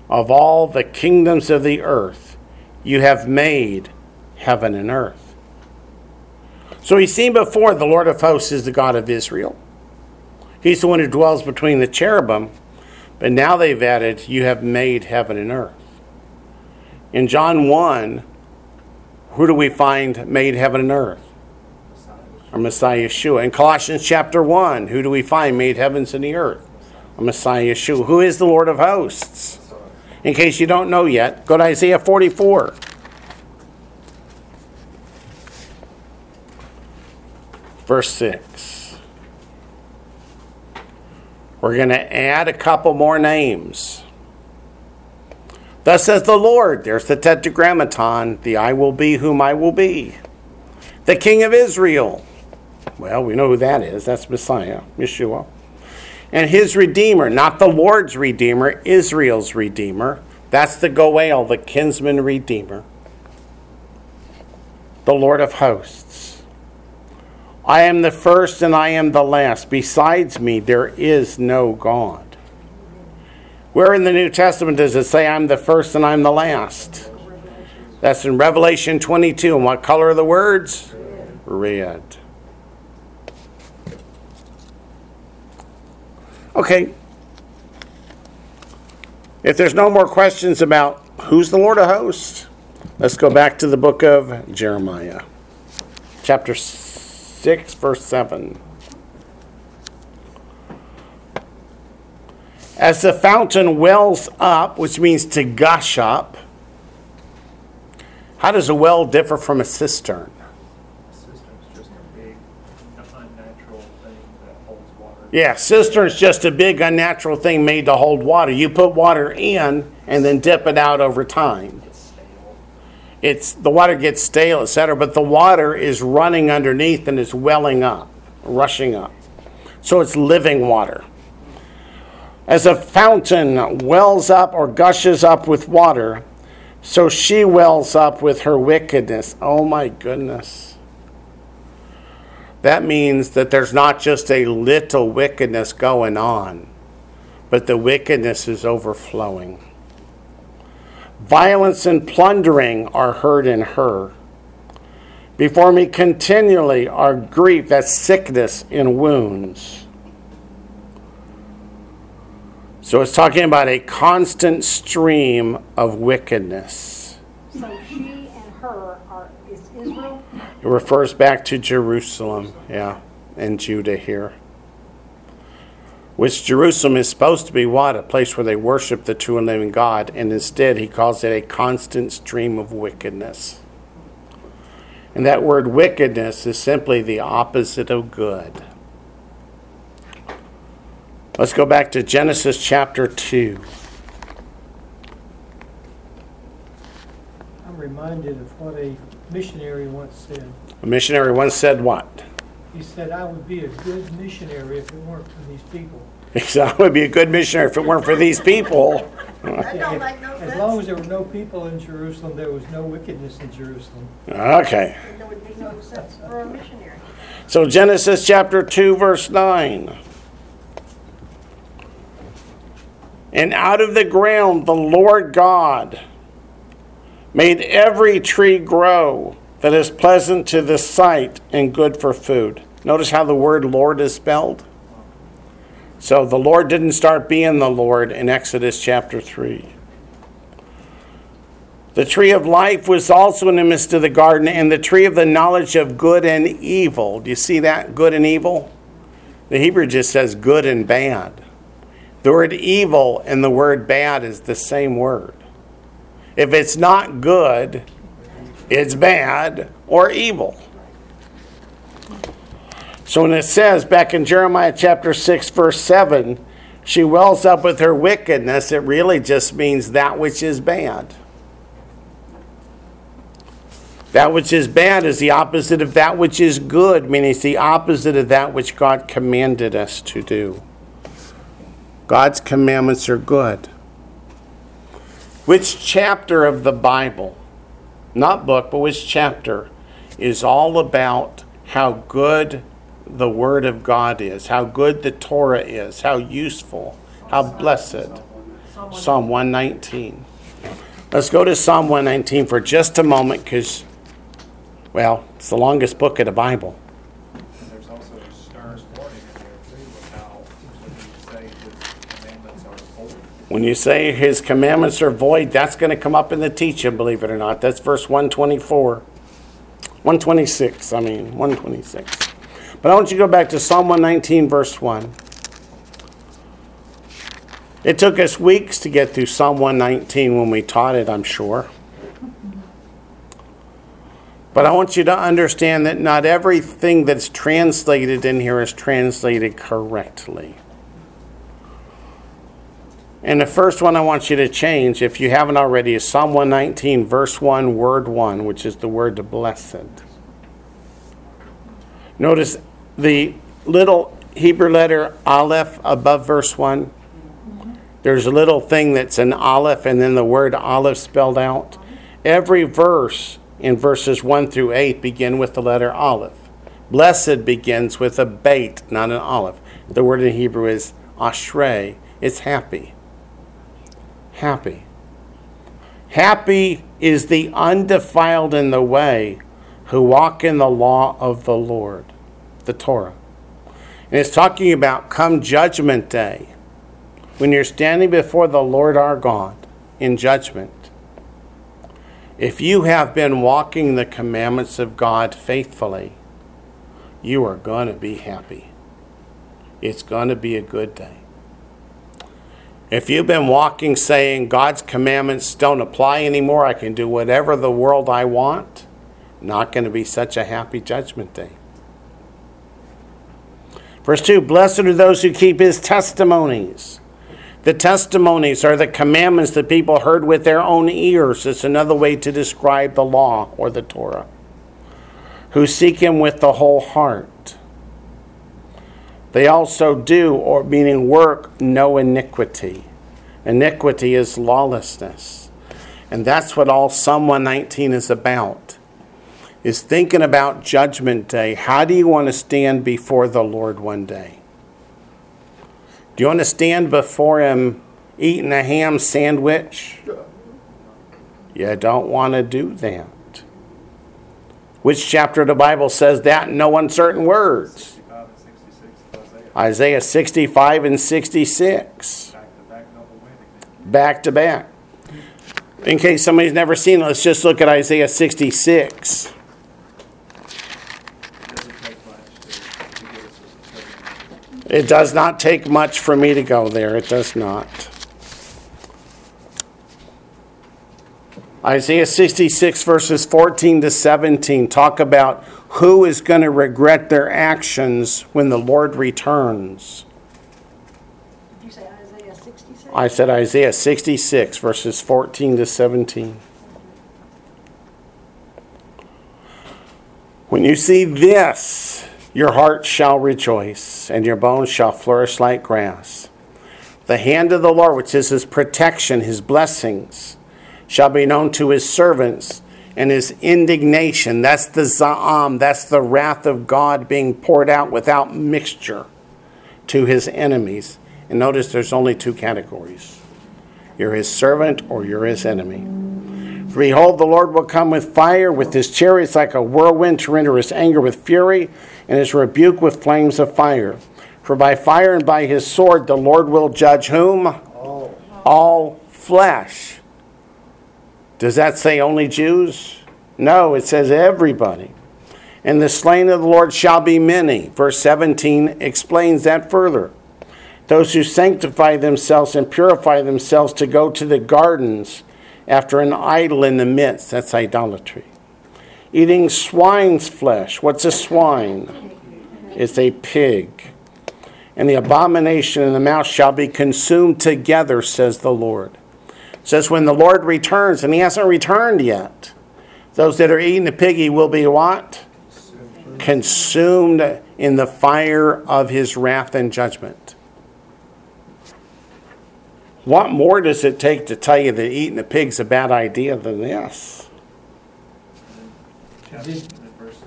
of all the kingdoms of the earth. You have made heaven and earth. So he's seen before the Lord of hosts is the God of Israel. He's the one who dwells between the cherubim. But now they've added, You have made heaven and earth. In John 1, who do we find made heaven and earth? Our Messiah Yeshua. In Colossians chapter 1, who do we find made heavens and the earth? Our Messiah Yeshua. Who is the Lord of hosts? In case you don't know yet, go to Isaiah 44. Verse 6. We're going to add a couple more names. Thus says the Lord, there's the tetragrammaton, the I will be whom I will be. The King of Israel. Well, we know who that is. That's Messiah, Yeshua. And his Redeemer, not the Lord's Redeemer, Israel's Redeemer. That's the Goel, the kinsman Redeemer. The Lord of hosts. I am the first and I am the last. Besides me, there is no God. Where in the New Testament does it say, I'm the first and I'm the last? That's in Revelation 22. And what color are the words? Red. Okay. If there's no more questions about who's the Lord of hosts, let's go back to the book of Jeremiah, chapter 6, verse 7. As the fountain wells up, which means to gush up, how does a well differ from a cistern? System's just a big, unnatural thing that holds water. Yeah, cistern's just a big unnatural thing made to hold water. You put water in and then dip it out over time. It's the water gets stale, etc., but the water is running underneath and is welling up, rushing up. So it's living water. As a fountain wells up or gushes up with water, so she wells up with her wickedness. Oh my goodness. That means that there's not just a little wickedness going on, but the wickedness is overflowing. Violence and plundering are heard in her. Before me continually are grief, that's sickness and wounds. So it's talking about a constant stream of wickedness. So she and her are, is Israel? It refers back to Jerusalem, yeah, and Judah here. Which Jerusalem is supposed to be what? A place where they worship the true and living God, and instead he calls it a constant stream of wickedness. And that word wickedness is simply the opposite of good. Let's go back to Genesis chapter 2. I'm reminded of what a missionary once said. A missionary once said what? He said, I would be a good missionary if it weren't for these people. [laughs] He said, I would be a good missionary if it weren't for these people. [laughs] That don't make no As long as there were no people in Jerusalem, there was no wickedness in Jerusalem. Okay. There would be no sense for a missionary. So Genesis chapter 2, verse 9. And out of the ground the Lord God made every tree grow that is pleasant to the sight and good for food. Notice how the word Lord is spelled? So the Lord didn't start being the Lord in Exodus chapter 3. The tree of life was also in the midst of the garden, and the tree of the knowledge of good and evil. Do you see that? Good and evil? The Hebrew just says good and bad. The word evil and the word bad is the same word. If it's not good, it's bad or evil. So when it says back in Jeremiah chapter 6, verse 7, she wells up with her wickedness, it really just means that which is bad. That which is bad is the opposite of that which is good, meaning it's the opposite of that which God commanded us to do. God's commandments are good. Which chapter of the Bible, not book, but which chapter, is all about how good the Word of God is, how good the Torah is, how useful, how blessed? Psalm 119. Let's go to Psalm 119 for just a moment because, well, it's the longest book of the Bible. When you say his commandments are void, that's going to come up in the teaching, believe it or not. That's verse 124. 126, I mean, 126. But I want you to go back to Psalm 119, verse 1. It took us weeks to get through Psalm 119 when we taught it, I'm sure. But I want you to understand that not everything that's translated in here is translated correctly. And the first one I want you to change, if you haven't already, is Psalm 119, verse 1, word 1, which is the word blessed. Notice the little Hebrew letter aleph above verse 1. There's a little thing that's an aleph and then the word aleph spelled out. Every verse in verses 1 through 8 begin with the letter aleph. Blessed begins with a bait, not an aleph. The word in Hebrew is ashrei. It's happy. Happy. Happy is the undefiled in the way who walk in the law of the Lord, the Torah. And it's talking about come judgment day, when you're standing before the Lord our God in judgment. If you have been walking the commandments of God faithfully, you are going to be happy. It's going to be a good day. If you've been walking saying God's commandments don't apply anymore, I can do whatever the world I want, not going to be such a happy judgment day. Verse 2 Blessed are those who keep his testimonies. The testimonies are the commandments that people heard with their own ears. It's another way to describe the law or the Torah. Who seek him with the whole heart. They also do, or meaning work, no iniquity. Iniquity is lawlessness. And that's what all Psalm 119 is about. Is thinking about judgment day. How do you want to stand before the Lord one day? Do you want to stand before him eating a ham sandwich? You don't want to do that. Which chapter of the Bible says that in no uncertain words? 65 and 66 of Isaiah, Isaiah 65 and 66. back to back. In case somebody's never seen it, let's just look at Isaiah 66. It doesn't take much to, to get us a study. It does not take much for me to go there. It does not. Isaiah 66, verses 14 to 17, talk about who is going to regret their actions when the Lord returns. Did you say Isaiah 66? I said Isaiah 66, verses 14 to 17. When you see this, your heart shall rejoice, and your bones shall flourish like grass. The hand of the Lord, which is his protection, his blessings, shall be known to his servants, and his indignation, that's the Za'am, that's the wrath of God being poured out without mixture to his enemies. And notice there's only two categories you're his servant or you're his enemy. For behold, the Lord will come with fire, with his chariots like a whirlwind, to render his anger with fury, and his rebuke with flames of fire. For by fire and by his sword the Lord will judge whom? Oh, All flesh. Does that say only Jews? No, it says everybody. And the slain of the Lord shall be many. Verse 17 explains that further. Those who sanctify themselves and purify themselves to go to the gardens after an idol in the midst. That's idolatry. Eating swine's flesh. What's a swine? It's a pig. And the abomination in the mouth shall be consumed together, says the Lord. Says when the Lord returns, and he hasn't returned yet, those that are eating the piggy will be what? Consumed in the fire of his wrath and judgment. What more does it take to tell you that eating a pig's a bad idea than this? Chapter, and verse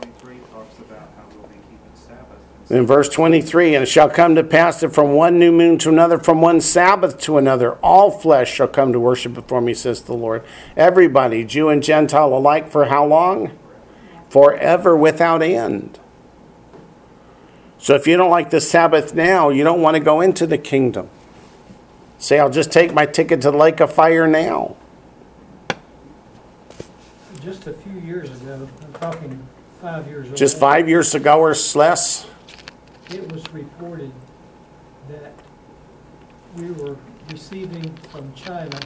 twenty-three talks about how we'll be keeping Sabbath. and In verse 23, and it shall come to pass that from one new moon to another, from one Sabbath to another, all flesh shall come to worship before me, says the Lord. Everybody, Jew and Gentile alike, for how long? Forever without end. So if you don't like the Sabbath now, you don't want to go into the kingdom. Say, I'll just take my ticket to the lake of fire now. Just a few years ago, I'm talking five years old. Just five years ago or less? It was reported that we were receiving from China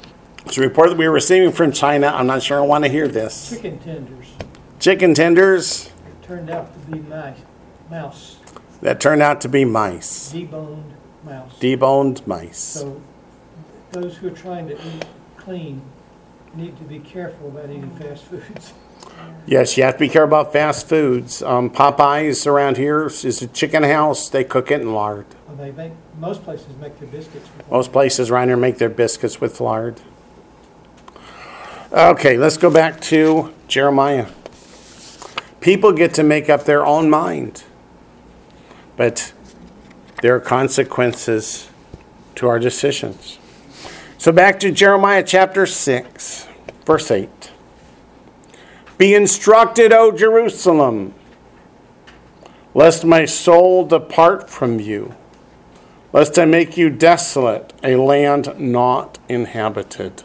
It's a report that we were receiving from China. I'm not sure I want to hear this. chicken tenders. Chicken tenders It turned out to be mice, mouse, that turned out to be mice, deboned mouse. deboned mice. So those who are trying to eat clean need to be careful about eating fast foods. [laughs] Yes, you have to be careful about fast foods. Um, Popeyes around here is a chicken house. They cook it in lard. Well, They make, most places make their biscuits with Most places around here make their biscuits with lard. Okay, let's go back to Jeremiah. People get to make up their own mind, but there are consequences to our decisions. So back to Jeremiah chapter 6, verse 8. Be instructed, O Jerusalem, lest my soul depart from you lest I make you desolate, a land not inhabited.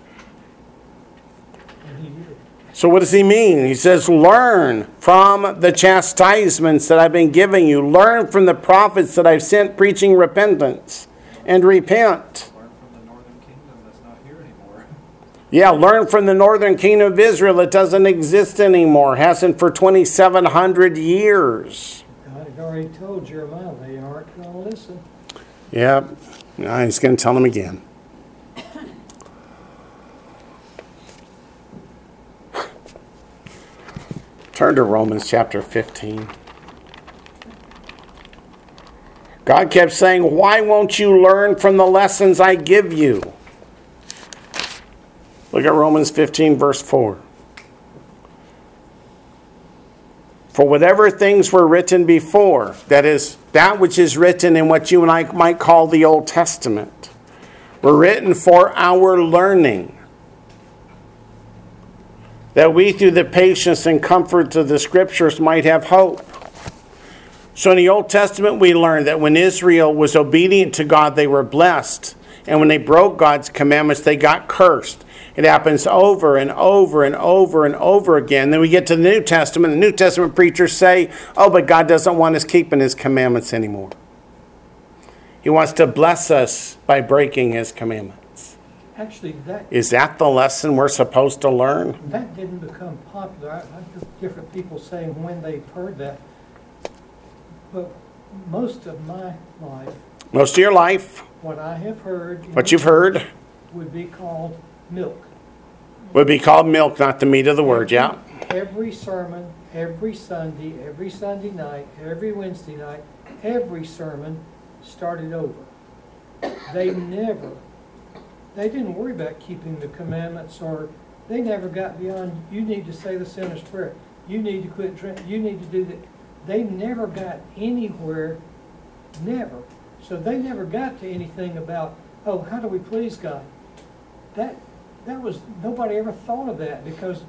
So, what does he mean? He says, Learn from the chastisements that I've been giving you. Learn from the prophets that I've sent preaching repentance and repent. Learn from the northern kingdom that's not here anymore. Yeah, learn from the northern kingdom of Israel It doesn't exist anymore, hasn't for 2,700 years. God had already told Jeremiah they aren't going to listen. Yep, Now he's going to tell them again. Turn to Romans chapter 15. God kept saying, Why won't you learn from the lessons I give you? Look at Romans 15, verse 4. For whatever things were written before, that is, that which is written in what you and I might call the Old Testament, were written for our learning, that we through the patience and comfort of the Scriptures might have hope. So in the Old Testament, we learn that when Israel was obedient to God, they were blessed. And when they broke God's commandments, they got cursed. It happens over and over and over and over again. Then we get to the New Testament. The New Testament preachers say, oh, but God doesn't want us keeping his commandments anymore. He wants to bless us by breaking his commandments. Actually, that, Is that the lesson we're supposed to learn? that didn't become popular. I, I've heard different people saying when they've heard that. But most of my life, Most of your life, what I have heard. what you've heard, Would be called milk. Would be called milk, not the meat of the word, yeah? Every sermon, every Sunday, every Sunday night, every Wednesday night, every sermon started over. They never, they didn't worry about keeping the commandments or, they never got beyond, you need to say the sinner's prayer. You need to quit drinking, you need to do that. They never got anywhere, never. So they never got to anything about, oh, how do we please God? That, that was, nobody ever thought of that because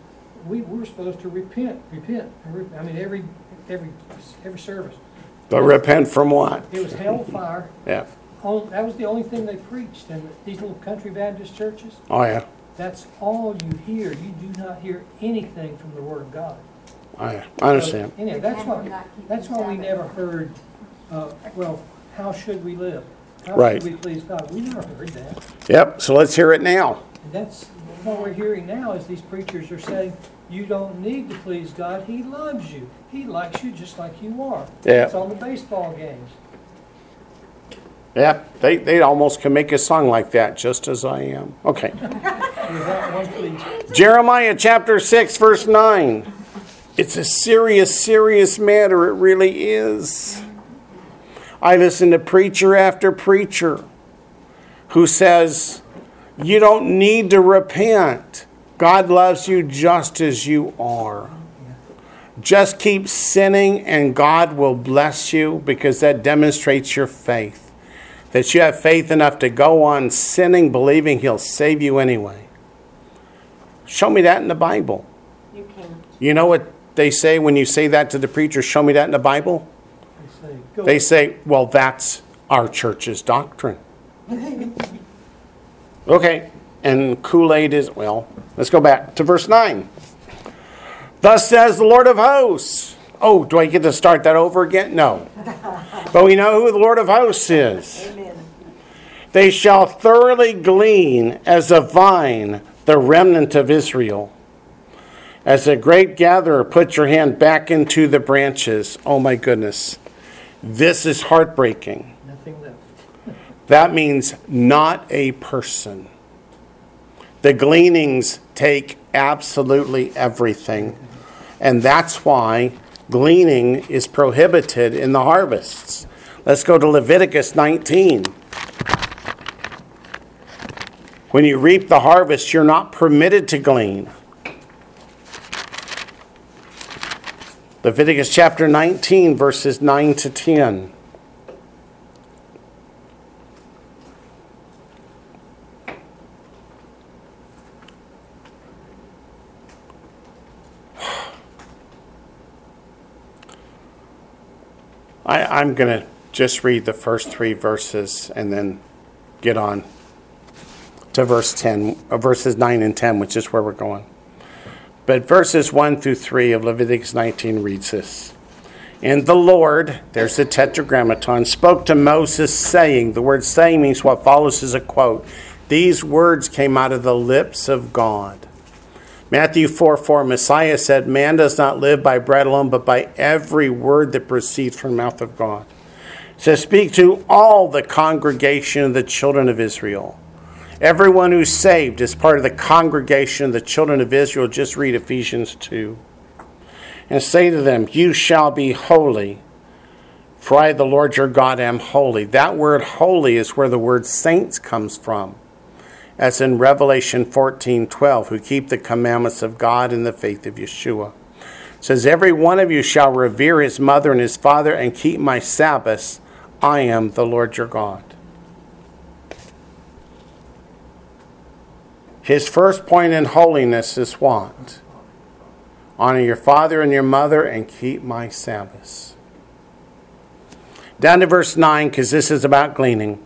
we were supposed to repent, repent. and re- I mean, every, every, every service. But repent from what? It was hellfire. Yeah. Oh, That was the only thing they preached in these little country Baptist churches. Oh, yeah. That's all you hear. You do not hear anything from the Word of God. Oh, yeah. I understand. So, Anyhow, that's And why, that's why we never heard, uh, well, how should we live? How Right. should we please God? We never heard that. Yep, so let's hear it now. And that's what we're hearing now is these preachers are saying, you don't need to please God. He loves you. He likes you just like you are. Yeah. It's on the baseball games. Yeah, they, they almost can make a song like that, just as I am. Okay. [laughs] Without one plea. Jeremiah chapter 6, verse 9. It's a serious, serious matter. It really is. I listen to preacher after preacher who says, You don't need to repent. God loves you just as you are. Just keep sinning, and God will bless you because that demonstrates your faith. That you have faith enough to go on sinning, believing He'll save you anyway. Show me that in the Bible. You can't. You know what they say when you say that to the preacher? Show me that in the Bible? They say, go. They say, well, that's our church's doctrine. [laughs] Okay, and Kool Aid is, well, let's go back to verse 9. Thus says the Lord of hosts, Oh, do I get to start that over again? No. [laughs] But we know who the Lord of hosts is. Amen. They shall thoroughly glean as a vine the remnant of Israel. As a great gatherer, put your hand back into the branches. Oh my goodness. This is heartbreaking. That means not a person. The gleanings take absolutely everything. And that's why gleaning is prohibited in the harvests. Let's go to Leviticus 19. When you reap the harvest, you're not permitted to glean. Leviticus chapter 19, verses 9 to 10. I, I'm going to just read the first three verses and then get on to verse 10, uh, verses 9 and 10, which is where we're going. But verses 1 through 3 of Leviticus 19 reads this. And the Lord, there's the tetragrammaton, spoke to Moses, saying, the word saying means what follows is a quote. These words came out of the lips of God. Matthew 4 4, Messiah said, Man does not live by bread alone, but by every word that proceeds from the mouth of God. Says, Speak to all the congregation of the children of Israel. Everyone who's saved is part of the congregation of the children of Israel. Just read Ephesians 2. And say to them, You shall be holy, for I, the Lord your God, am holy. That word holy is where the word saints comes from as in Revelation 14 12, who keep the commandments of God and the faith of Yeshua. It says, Every one of you shall revere his mother and his father and keep my Sabbaths. I am the Lord your God. His first point in holiness is what? Honor your father and your mother and keep my Sabbaths. Down to verse 9, because this is about gleaning.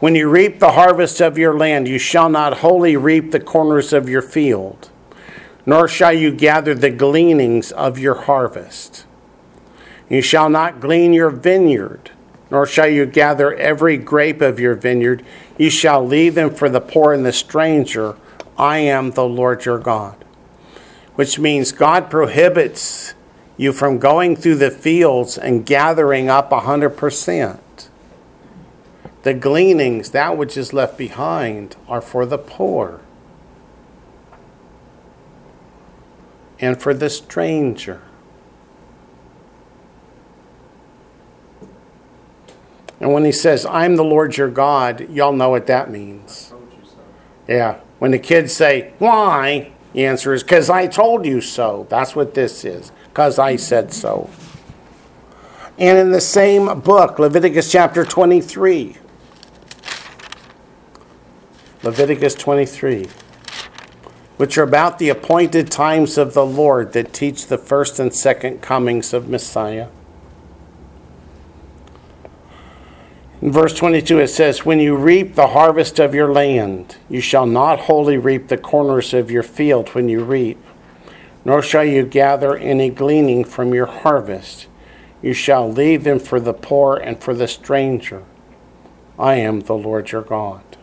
When you reap the harvest of your land, you shall not wholly reap the corners of your field, nor shall you gather the gleanings of your harvest. You shall not glean your vineyard, nor shall you gather every grape of your vineyard. You shall leave them for the poor and the stranger. I am the Lord your God. Which means God prohibits you from going through the fields and gathering up a 100%. The gleanings, that which is left behind, are for the poor and for the stranger. And when he says, I'm the Lord your God, y'all know what that means. Yeah. When the kids say, Why? The answer is, Because I told you so. That's what this is. Because I said so. And in the same book, Leviticus chapter 23, Leviticus 23, which are about the appointed times of the Lord that teach the first and second comings of Messiah. In verse 22, it says, When you reap the harvest of your land, you shall not wholly reap the corners of your field when you reap, nor shall you gather any gleaning from your harvest. You shall leave them for the poor and for the stranger. I am the Lord your God.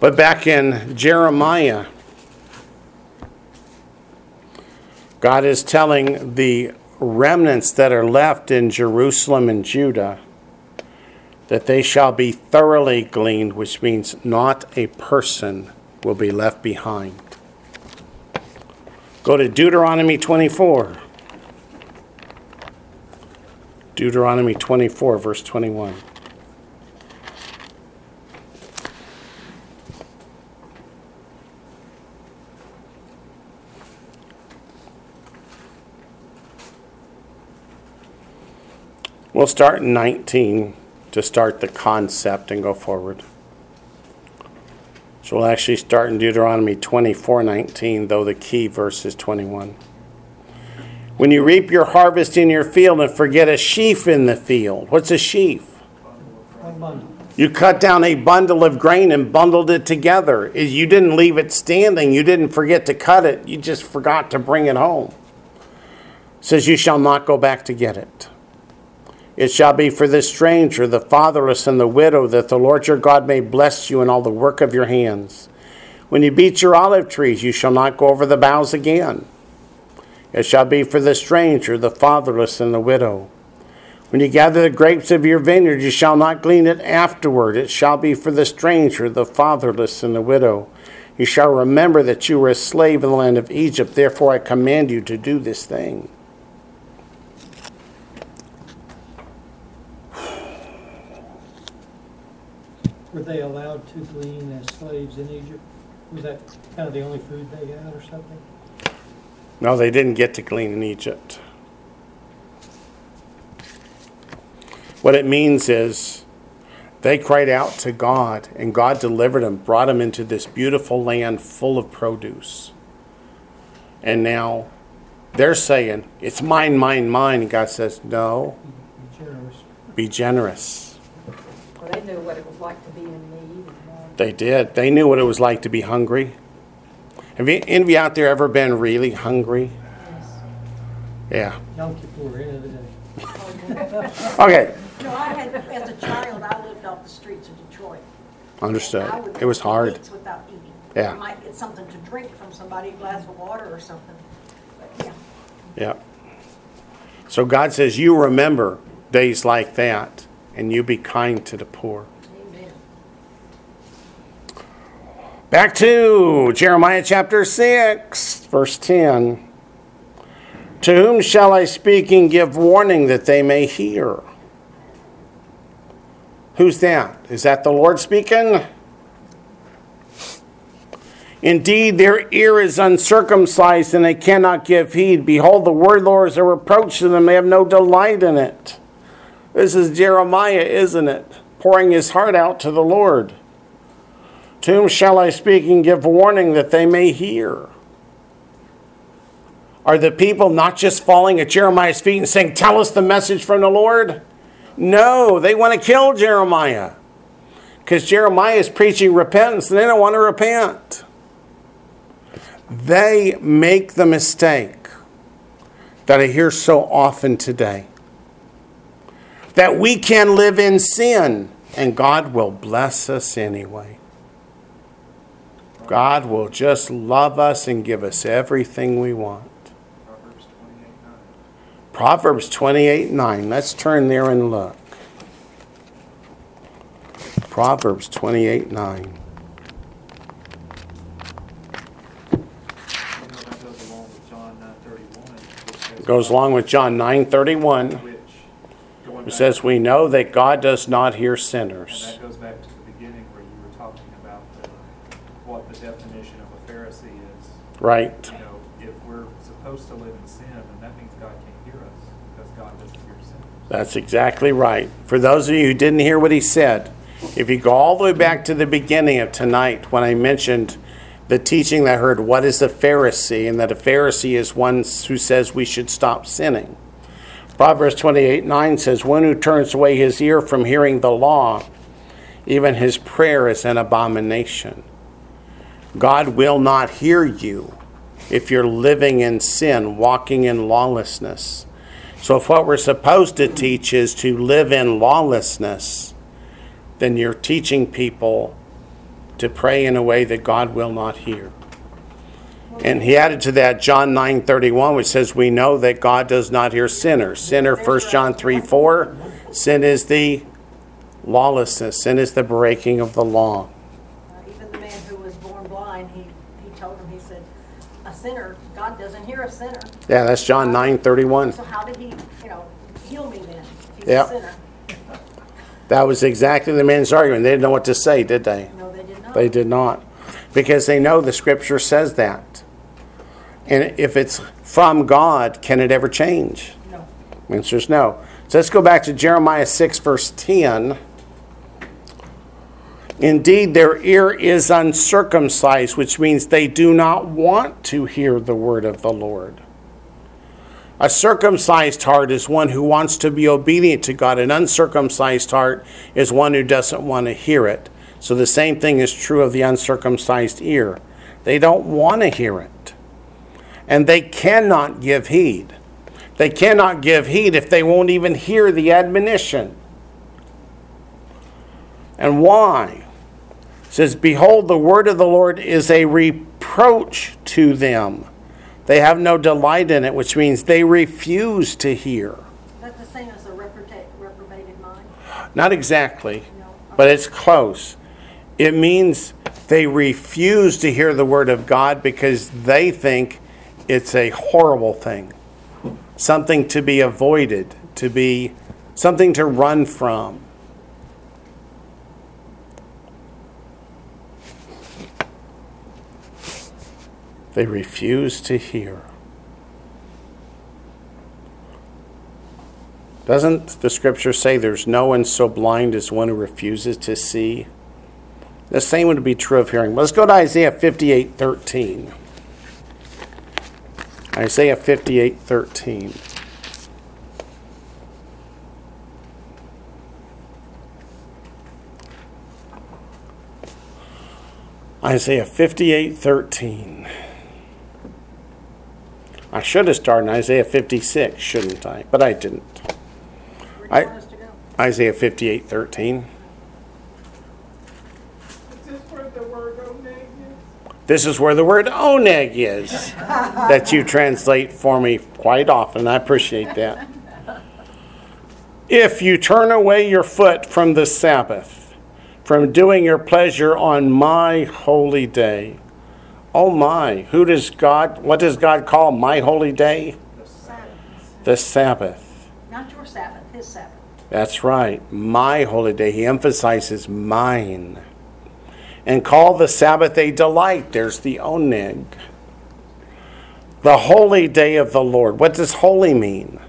But back in Jeremiah, God is telling the remnants that are left in Jerusalem and Judah that they shall be thoroughly gleaned, which means not a person will be left behind. Go to Deuteronomy 24. Deuteronomy 24, verse 21. We'll start in 19 to start the concept and go forward. So we'll actually start in Deuteronomy 24 19, though the key verse is 21. When you reap your harvest in your field and forget a sheaf in the field, what's a sheaf? You cut down a bundle of grain and bundled it together. You didn't leave it standing. You didn't forget to cut it. You just forgot to bring it home. says, You shall not go back to get it. It shall be for the stranger, the fatherless, and the widow, that the Lord your God may bless you in all the work of your hands. When you beat your olive trees, you shall not go over the boughs again. It shall be for the stranger, the fatherless, and the widow. When you gather the grapes of your vineyard, you shall not glean it afterward. It shall be for the stranger, the fatherless, and the widow. You shall remember that you were a slave in the land of Egypt. Therefore, I command you to do this thing. Were they allowed to glean as slaves in Egypt? Was that kind of the only food they got or something? No, they didn't get to glean in Egypt. What it means is they cried out to God, and God delivered them, brought them into this beautiful land full of produce. And now they're saying, It's mine, mine, mine. And God says, No, Be generous. be generous. Well, they knew what it was like to be in need and, They did. They knew what it was like to be hungry. Have you, any of you out there ever been really hungry? Yeah. Yom Kippur, end of the day. Okay. You know, I had, as a child, I lived off the streets of Detroit. Understood. I would It was go hard. weeks Without eating. Yeah. I might get something to drink from somebody, a glass of water or something, but yeah. Yep. So God says, You remember days like that, and you be kind to the poor. Amen. Back to Jeremiah chapter 6, verse 10. To whom shall I speak and give warning that they may hear? Who's that? Is that the Lord speaking? Indeed, their ear is uncircumcised and they cannot give heed. Behold, the word of the Lord is a reproach to them. They have no delight in it. This is Jeremiah, isn't it? Pouring his heart out to the Lord. To whom shall I speak and give warning that they may hear? Are the people not just falling at Jeremiah's feet and saying, Tell us the message from the Lord? No, they want to kill Jeremiah because Jeremiah is preaching repentance and they don't want to repent. They make the mistake that I hear so often today that we can live in sin, and God will bless us anyway. God will just love us and give us everything we want. Proverbs 28 9. Proverbs 28 9. Let's turn there and look. Proverbs 28 9. Goes along with John 9 31 which, going which back- says, We know that God does not hear And sinners. that goes back to the beginning where you were talking about the, what the definition of a Pharisee is. Right. You know, if we're supposed to live in sin, then that means God can't hear us, because God doesn't hear sinners. That's exactly right. For those of you who didn't hear what he said, if you go all the way back to the beginning of tonight when I mentioned the teaching that I heard, what is a Pharisee, and that a Pharisee is one who says we should stop sinning. Proverbs 28 9 says, One who turns away his ear from hearing the law, even his prayer is an abomination. God will not hear you if you're living in sin, walking in lawlessness. So, if what we're supposed to teach is to live in lawlessness, then you're teaching people to pray in a way that God will not hear. And he added to that John 9:31 which says we know that God does not hear sinners. Sinner 1 John 3 4 sin is the lawlessness, sin is the breaking of the law. Uh, Even the man who was born blind, he, he told him, he said, a sinner, God doesn't hear a sinner. Yeah, that's John 9:31. So how did he, you know, heal me then, if he's Yeah. a sinner? That was exactly the man's argument. They didn't know what to say, did they? No, they did not. They did not. Because they know the scripture says that. And if it's from God, can it ever change? No. Answer is no. So let's go back to Jeremiah 6, verse 10. Indeed, their ear is uncircumcised, which means they do not want to hear the word of the Lord. A circumcised heart is one who wants to be obedient to God. An uncircumcised heart is one who doesn't want to hear it. So the same thing is true of the uncircumcised ear. They don't want to hear it. And they cannot give heed. They cannot give heed if they won't even hear the admonition. And why? It says, Behold, the word of the Lord is a reproach to them. They have no delight in it, which means they refuse to hear. That's the same as a reprobate, reprobated mind? Not exactly, No. but it's close. It means they refuse to hear the word of God because they think it's a horrible thing, something to be avoided, to be something to run from. They refuse to hear. Doesn't the scripture say there's no one so blind as one who refuses to see? The same would be true of hearing. Let's go to Isaiah 58 13. Isaiah 58 13. Isaiah 58 13. I should have started in Isaiah 56, shouldn't I? But I didn't. I- want us to go? Isaiah 58 13. Is this where the word oneg is? This is where the word oneg is that you translate for me quite often. I appreciate that. If you turn away your foot from the Sabbath, from doing your pleasure on my holy day, oh my, who does God, what does God call my holy day? The Sabbath. The Sabbath. Not your Sabbath, his Sabbath. That's right, my holy day. He emphasizes mine. And call the Sabbath a delight. There's the oneg. The holy day of the Lord. What does holy mean?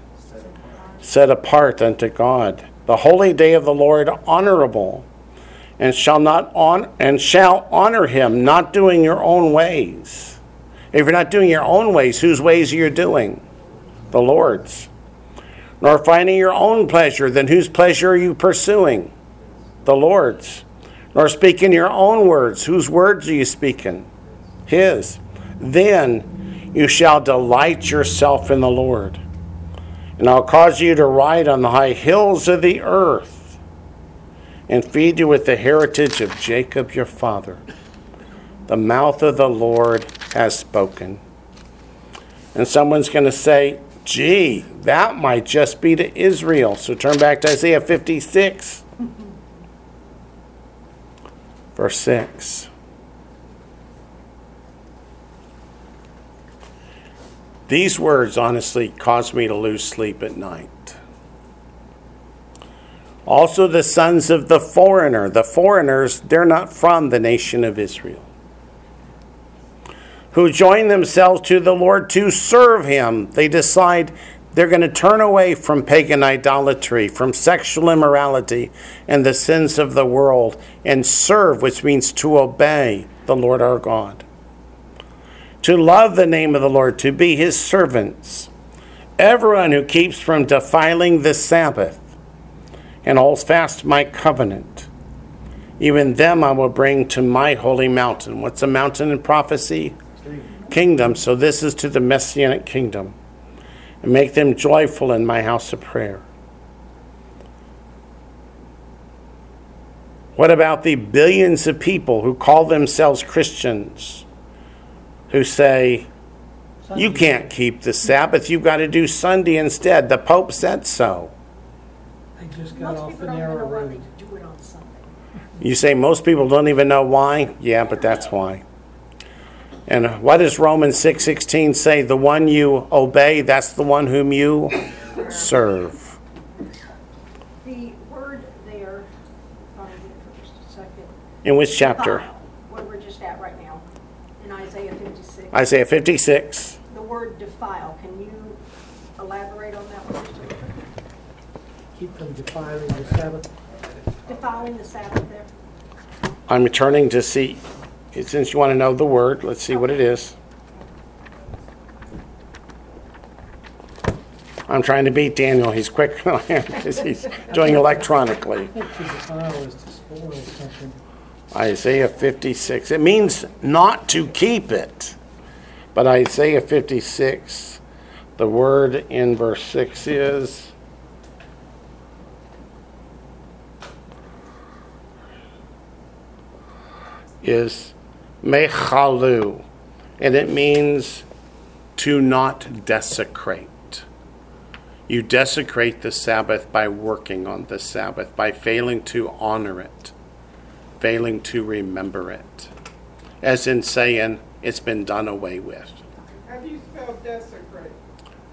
Set apart unto God. The holy day of the Lord honorable. And shall not on and shall honor him, not doing your own ways. If you're not doing your own ways, whose ways are you doing? The Lord's nor finding your own pleasure, then whose pleasure are you pursuing? The Lord's. Nor speaking your own words, whose words are you speaking? His. Then you shall delight yourself in the Lord. And I'll cause you to ride on the high hills of the earth and feed you with the heritage of Jacob your father. The mouth of the Lord has spoken. And someone's going to say, gee, that might just be to Israel. So turn back to Isaiah 56, verse 6. These words honestly cause me to lose sleep at night. Also, the sons of the foreigner. The foreigners, they're not from the nation of Israel who join themselves to the Lord to serve Him. They decide they're going to turn away from pagan idolatry, from sexual immorality, and the sins of the world, and serve, which means to obey the Lord our God. To love the name of the Lord, to be His servants. Everyone who keeps from defiling the Sabbath and holds fast my covenant. Even them I will bring to my holy mountain. What's a mountain in prophecy? kingdom, so this is to the messianic kingdom, and make them joyful in my house of prayer. What about the billions of people who call themselves Christians who say, you can't keep the Sabbath, you've got to do Sunday instead? The Pope said so. They just got Most off the narrow road. they do it on Sunday. You say most people don't even know why? Yeah, but that's why. And what does Romans 6:16 say? The one you obey, that's the one whom you serve. The word there, first, second. In which chapter? Defile, What we're just at right now, in Isaiah 56. Isaiah 56. The word defile, can you elaborate on that one just a little bit? Keep from defiling the Sabbath. Defiling the Sabbath there? I'm turning to see since you want to know the word, let's see what it is. I'm trying to beat Daniel. He's quick [laughs] because he's doing electronically. I think to defile is to spoil something. Isaiah 56. It means not to keep it. But Isaiah 56. The word in verse 6 is is mechalu, and it means to not desecrate. You desecrate the Sabbath by working on the Sabbath, by failing to honor it, failing to remember it, as in saying it's been done away with. How do you spell desecrate?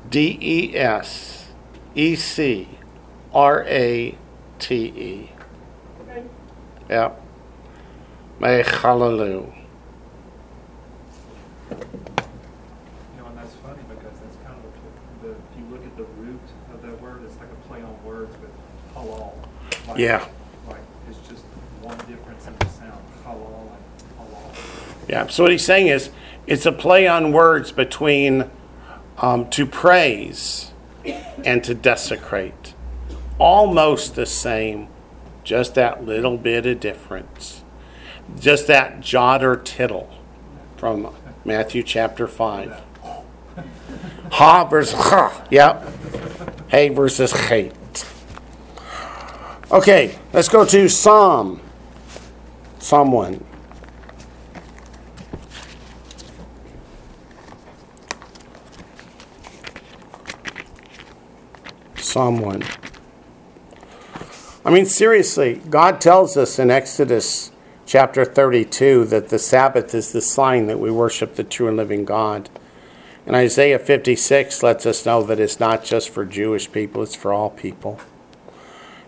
D E S E C R A T E. Okay, Yep. Mechalu. You know, and that's funny because that's kind of the, the, if you look at the root of that word, it's like a play on words with halal. Like- Yeah. Like, it's just one difference in the sound, halal and halal. Yeah. So what he's saying is, it's a play on words between um, to praise and to desecrate. Almost the same, just that little bit of difference. Just that jot or tittle from Matthew chapter 5. [laughs] Ha versus ha. Yep. Hey versus hate. Okay, let's go to Psalm. Psalm 1. Psalm 1. I mean, seriously, God tells us in Exodus chapter 32 that the Sabbath is the sign that we worship the true and living God. And Isaiah 56 lets us know that it's not just for Jewish people, it's for all people.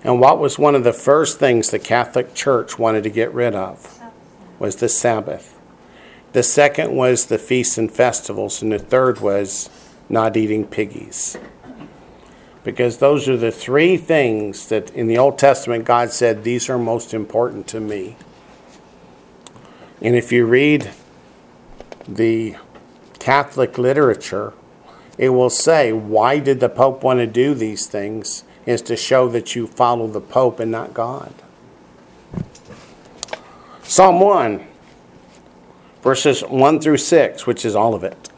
And what was one of the first things the Catholic Church wanted to get rid of was the Sabbath. The second was the feasts and festivals, and the third was not eating piggies because those are the three things that in the Old Testament God said, These are most important to me. And if you read the Catholic literature, it will say, Why did the Pope want to do these things? Is to show that you follow the Pope and not God. Psalm 1, verses 1 through 6, which is all of it.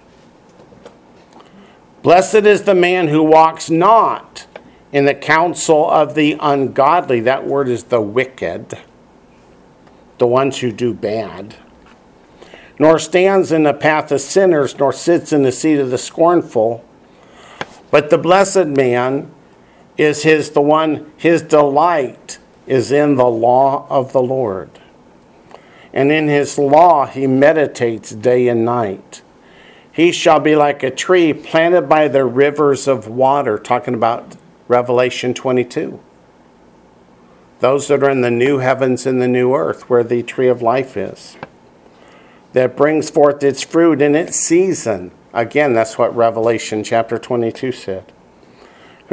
Blessed is the man who walks not in the counsel of the ungodly. That word is the wicked, the ones who do bad. Nor stands in the path of sinners, nor sits in the seat of the scornful. But the blessed man is his the one his delight is in the law of the Lord. And in his law he meditates day and night. He shall be like a tree planted by the rivers of water, talking about Revelation 22. Those that are in the new heavens and the new earth, where the tree of life is, that brings forth its fruit in its season. Again, that's what Revelation chapter 22 said.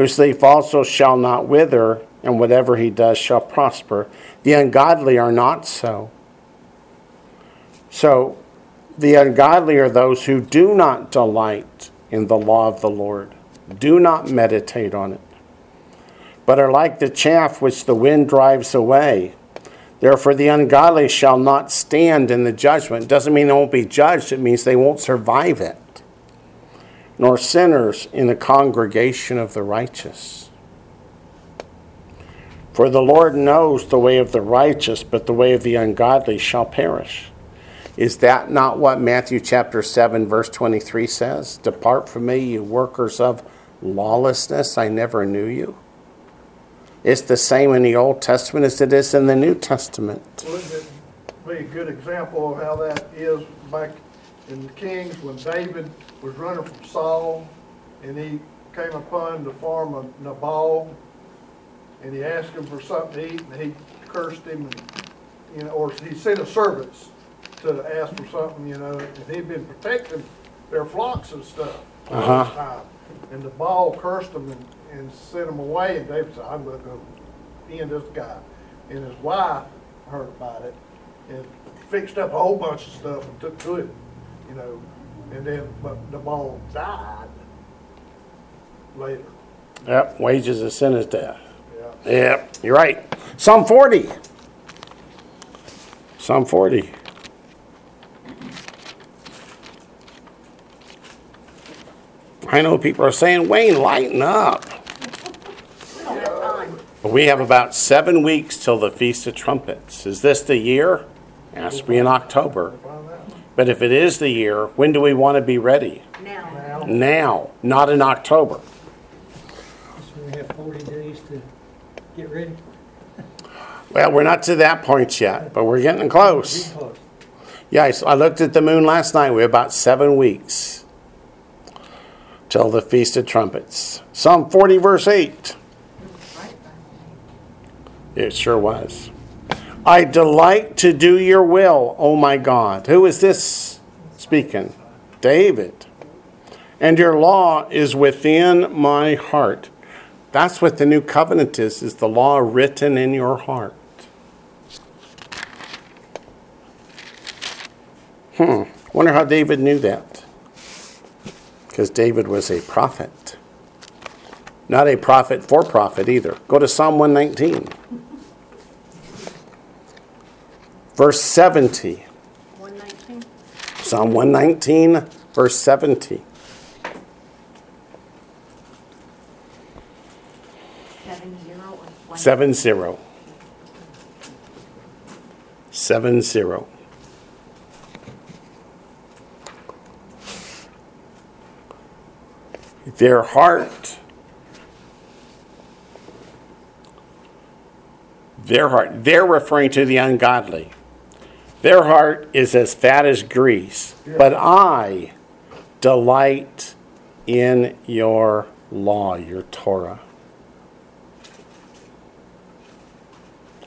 Whose leaf also shall not wither, and whatever he does shall prosper. The ungodly are not so. So, the ungodly are those who do not delight in the law of the Lord, do not meditate on it, but are like the chaff which the wind drives away. Therefore, the ungodly shall not stand in the judgment. Doesn't mean they won't be judged, it means they won't survive it. Nor sinners in the congregation of the righteous. For the Lord knows the way of the righteous, but the way of the ungodly shall perish. Is that not what Matthew chapter 7, verse 23 says? Depart from me, you workers of lawlessness, I never knew you. It's the same in the Old Testament as it is in the New Testament. It be a good example of how that is back in the Kings when David was running from Saul and he came upon the farm of Nabal and he asked him for something to eat and he cursed him and, you know, or he sent his servants to ask for something, you know, and he'd been protecting their flocks and stuff all Uh-huh. this time. And Nabal cursed them and, and sent them away, and David said, I'm gonna go end this guy. And his wife heard about it and fixed up a whole bunch of stuff and took to it, you know, and then, but Nabal died later, Yep, wages of sin is death. yeah. Yep, you're right. Psalm 40. Psalm 40. I know people are saying, Wayne, lighten up. We have. But we have about seven weeks till the Feast of Trumpets. Is this the year? It has to be in October. Find out. But if it is the year, when do we want to be ready? Now, Now, not in October. So we have forty days to get ready. Well, we're not to that point yet, but we're getting close. Getting close. Yeah, I s- I looked at the moon last night. We're about seven weeks till the Feast of Trumpets. Psalm 40, verse 8. It sure was. I delight to do your will, O my God. Who is this speaking? David. And your law is within my heart. That's what the new covenant is, is the law written in your heart. Hmm. Wonder how David knew that. Because David was a prophet. Not a prophet for profit either. Go to Psalm 119. Verse 70. one nineteen, Psalm 119, verse 70. Seven zero or 7 0. 7 0. Their heart, their heart, they're referring to the ungodly. Their heart is as fat as grease, but I delight in your law, your Torah.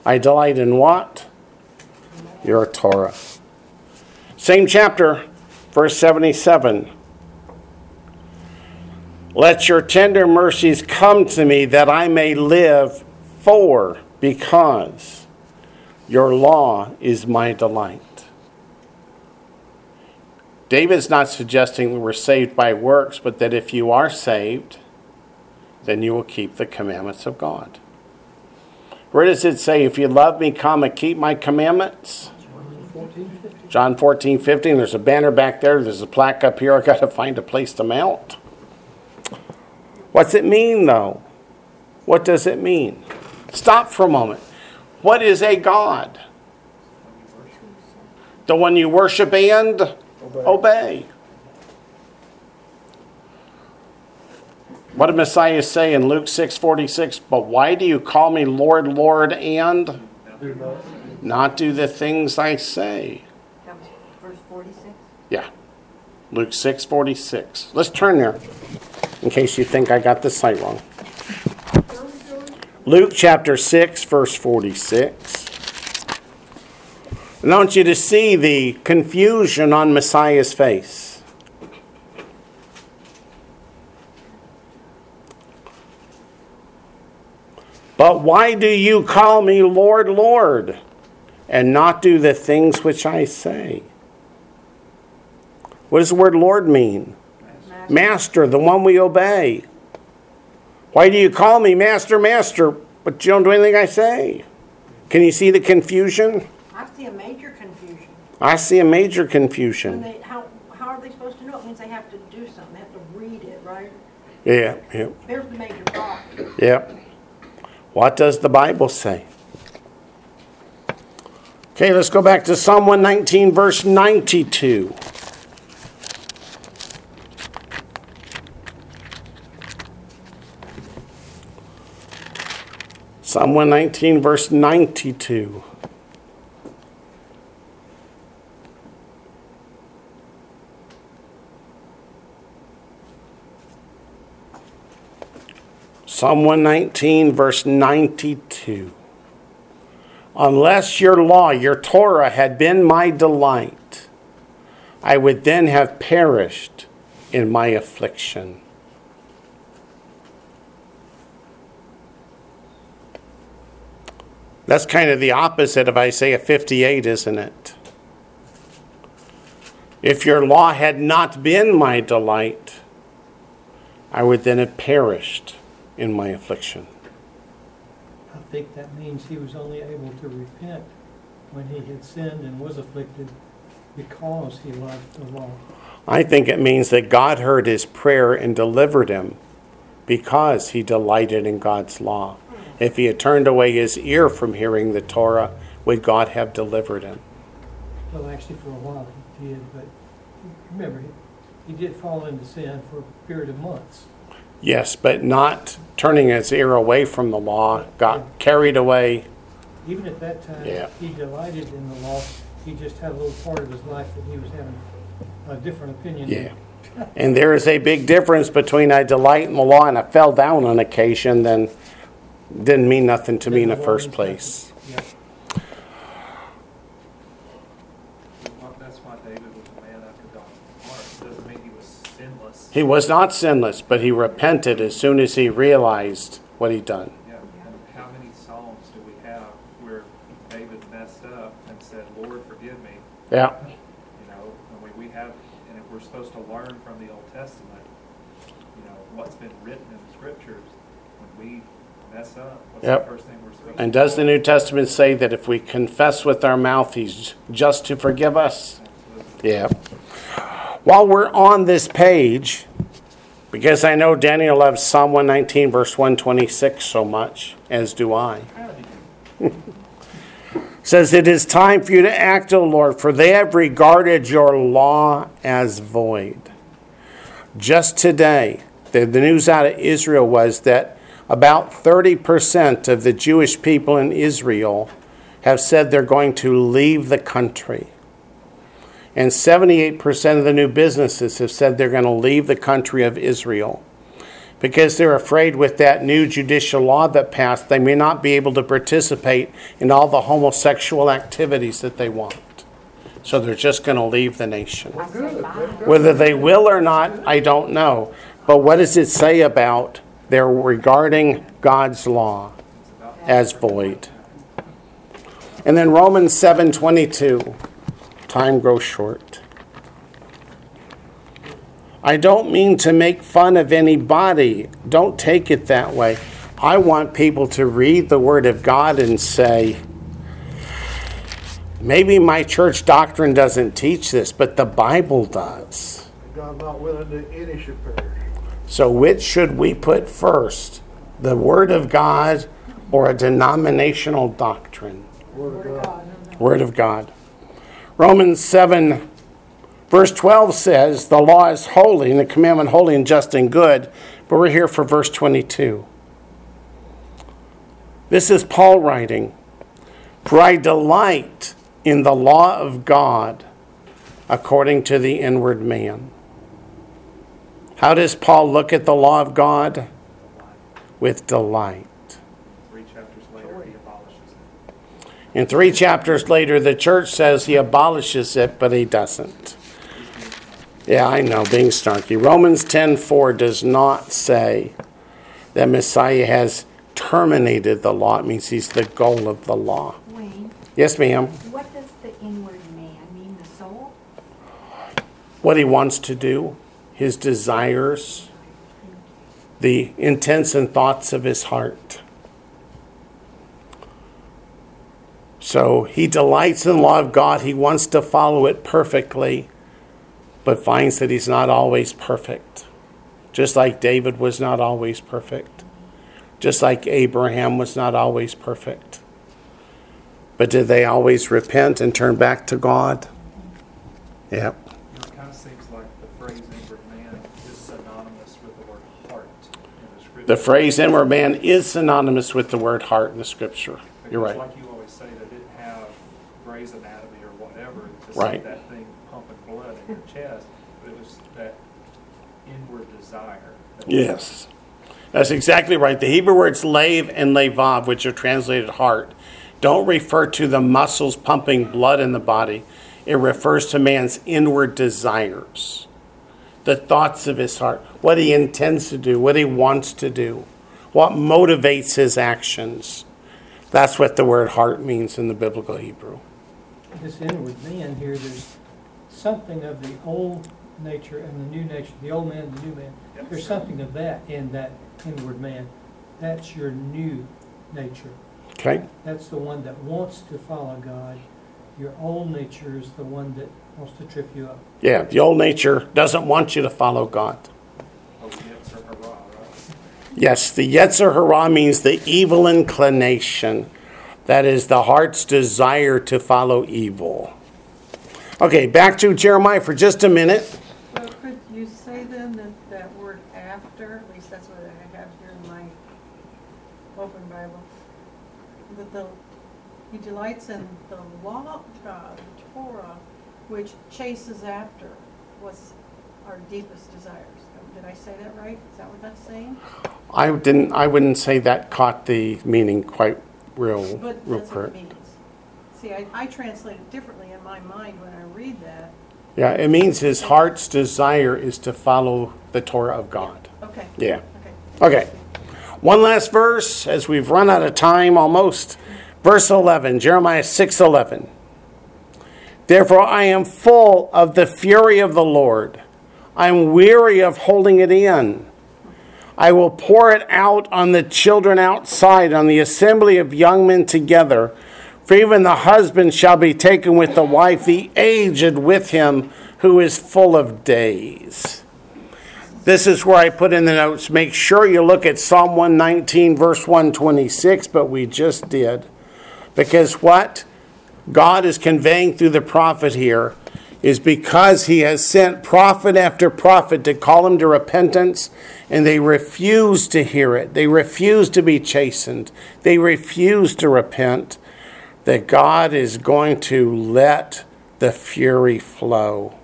I delight in what? Your Torah. Same chapter, verse 77. Let your tender mercies come to me that I may live for, because your law is my delight. David's not suggesting we're saved by works, but that if you are saved, then you will keep the commandments of God. Where does it say, if you love me, come and keep my commandments? John 14, 15. There's a banner back there. There's a plaque up here. i got to find a place to mount. What's it mean, though? What does it mean? Stop for a moment. What is a God? The one you worship and obey. What did Messiah say in Luke 6:46? But why do you call me Lord, Lord, and not- not do the things I say? That was verse forty-six? Yeah. Luke 6:46. Let's turn there in case you think I got the site wrong. Luke chapter 6 verse 46. And I want you to see the confusion on Messiah's face. But why do you call me Lord, Lord, and not do the things which I say? What does the word Lord mean? Master, the one we obey. Why do you call me Master, Master, but you don't do anything I say? Can you see the confusion? I see a major confusion. I see a major confusion. they, how, how are they supposed to know? It means they have to do something, they have to read it, right? Yeah, yeah, There's the major problem. yeah. What does the Bible say? Okay, let's go back to Psalm 119, verse 92. Psalm 119, verse 92. Psalm 119, verse 92. Unless your law, your Torah, had been my delight, I would then have perished in my affliction. That's kind of the opposite of Isaiah 58, isn't it? If your law had not been my delight, I would then have perished in my affliction. I think that means he was only able to repent when he had sinned and was afflicted because he loved the law. I think it means that God heard his prayer and delivered him because he delighted in God's law. If he had turned away his ear from hearing the Torah, would God have delivered him? Well, actually, for a while he did, but remember, he- did fall into sin for a period of months. Yes, but not turning his ear away from the law, got carried away. Even at that time, Yeah. he delighted in the law. He just had a little part of his life that he was having a different opinion. Yeah. And there is a big difference between I delight in the law and I fell down on occasion, then didn't mean nothing to me in the first place. Yeah. That's why David was a man after God's heart. Doesn't mean he was sinless. He was not sinless, but he repented as soon as he realized what he'd done. Yeah, and how many psalms do we have where David messed up and said, Lord, forgive me? Yeah. You know, and we, we have, and if we're supposed to learn from the Old Testament, you know, what's been written in the scriptures, when we what's Yep. the first thing we're supposed And do? does the New Testament say that if we confess with our mouth, he's just to forgive us? Absolutely. Yeah. While we're on this page, because I know Daniel loves Psalm 119, verse 126 so much, as do I. How do you says, It is time for you to act, O Lord, for they have regarded your law as void. Just today, the, the news out of Israel was that about 30% of the Jewish people in Israel have said they're going to leave the country. And 78% of the new businesses have said they're going to leave the country of Israel because they're afraid with that new judicial law that passed, they may not be able to participate in all the homosexual activities that they want. So they're just going to leave the nation. I say bye. Whether they will or not, I don't know. But what does it say about they're regarding God's law as void? And then Romans 7:22. Time grows short. I don't mean to make fun of anybody. Don't take it that way. I want people to read the Word of God and say, maybe my church doctrine doesn't teach this, but the Bible does. God not willing that any should perish. So, which should we put first? The Word of God or a denominational doctrine? Word of God. Word of God. Romans 7, verse 12 says, The law is holy, and the commandment holy and just and good. But we're here for verse 22. This is Paul writing For I delight in the law of God according to the inward man. How does Paul look at the law of God? With delight. Three chapters later, he abolishes it. And three chapters later, the church says he abolishes it, but he doesn't. Yeah, I know, being snarky. Romans 10:4 does not say that Messiah has terminated the law. It means he's the goal of the law. Wayne, Yes, ma'am. what does the inward man mean, the soul? What he wants to do, his desires, the intents and thoughts of his heart. So he delights in the law of God. He wants to follow it perfectly, but finds that he's not always perfect. Just like David was not always perfect. Just like Abraham was not always perfect. But did they always repent and turn back to God? Yep. You know, it kind of seems like the phrase inward man is synonymous with the word heart in the phrase inward man is synonymous with the word heart in the scripture. You're right. like you always say, they didn't have Gray's Anatomy or whatever to Right. see that thing pumping blood in your chest. But it was that inward desire. that- Yes. That's exactly right. The Hebrew words lev and levav, which are translated heart, don't refer to the muscles pumping blood in the body. It refers to man's inward desires, the thoughts of his heart, what he intends to do, what he wants to do, what motivates his actions. That's what the word heart means in the biblical Hebrew. This inward man here, there's something of the old nature and the new nature, the old man and the new man. There's something of that in that inward man. That's your new nature. Okay? That's the one that wants to follow God. Your old nature is the one that Wants to trip you up. Yeah, the old nature doesn't want you to follow God. Yes, the Yetzer Hara means the evil inclination. That is the heart's desire to follow evil. Okay, back to Jeremiah for just a minute. Could you say then that that word after, at least that's what I have here in my open Bible, that the, he delights in the law of God, the Torah, which chases after what's our deepest desires. Did I say that right? Is that what that's saying? I didn't. I wouldn't say that caught the meaning quite real, But real that's what it means. See, I, I translate it differently in my mind when I read that. Yeah, it means his heart's desire is to follow the Torah of God. Okay. Yeah. Okay. Okay. One last verse as we've run out of time almost. Verse 11, Jeremiah 6:11. Therefore I am full of the fury of the Lord. I'm weary of holding it in. I will pour it out on the children outside, on the assembly of young men together. For even the husband shall be taken with the wife, the aged with him, who is full of days. This is where I put in the notes. Make sure you look at Psalm 119, verse 126, but we just did. Because what God is conveying through the prophet here is because he has sent prophet after prophet to call them to repentance, and they refuse to hear it. They refuse to be chastened. They refuse to repent. That God is going to let the fury flow.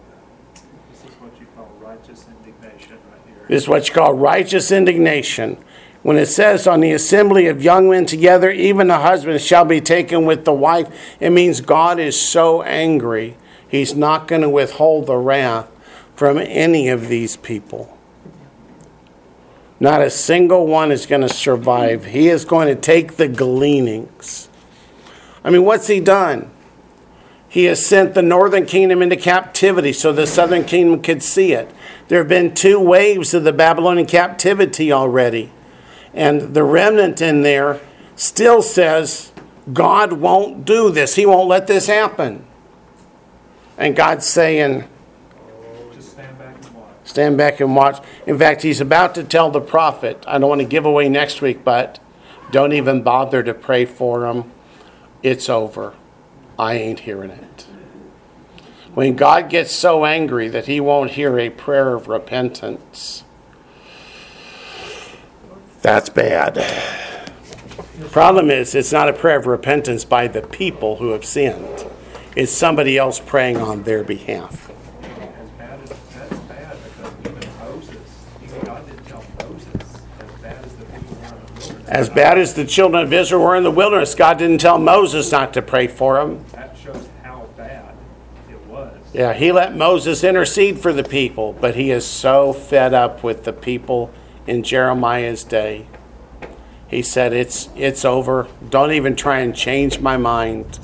This is what you call righteous indignation right here. This is what you call righteous indignation. When it says, on the assembly of young men together, even the husband shall be taken with the wife, it means God is so angry, he's not going to withhold the wrath from any of these people. Not a single one is going to survive. He is going to take the gleanings. I mean, what's he done? He has sent the northern kingdom into captivity so the southern kingdom could see it. There have been two waves of the Babylonian captivity already. And the remnant in there still says, God won't do this. He won't let this happen. And God's saying, Just stand back and watch. stand back and watch. In fact, he's about to tell the prophet, I don't want to give away next week, but don't even bother to pray for him. It's over. I ain't hearing it. When God gets so angry that he won't hear a prayer of repentance, that's bad. The problem is, it's not a prayer of repentance by the people who have sinned. It's somebody else praying on their behalf. As bad as, that's bad because even Moses, even God didn't tell Moses, as bad as the people were in the wilderness. As bad as the children of Israel were in the wilderness, God didn't tell Moses not to pray for them. That shows how bad it was. Yeah, he let Moses intercede for the people, but he is so fed up with the people in Jeremiah's day. He said, It's, it's over. Don't even try and change my mind.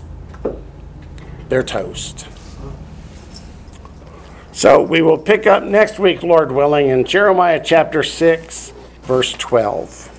They're toast. So we will pick up next week, Lord willing, in Jeremiah chapter 6, verse 12.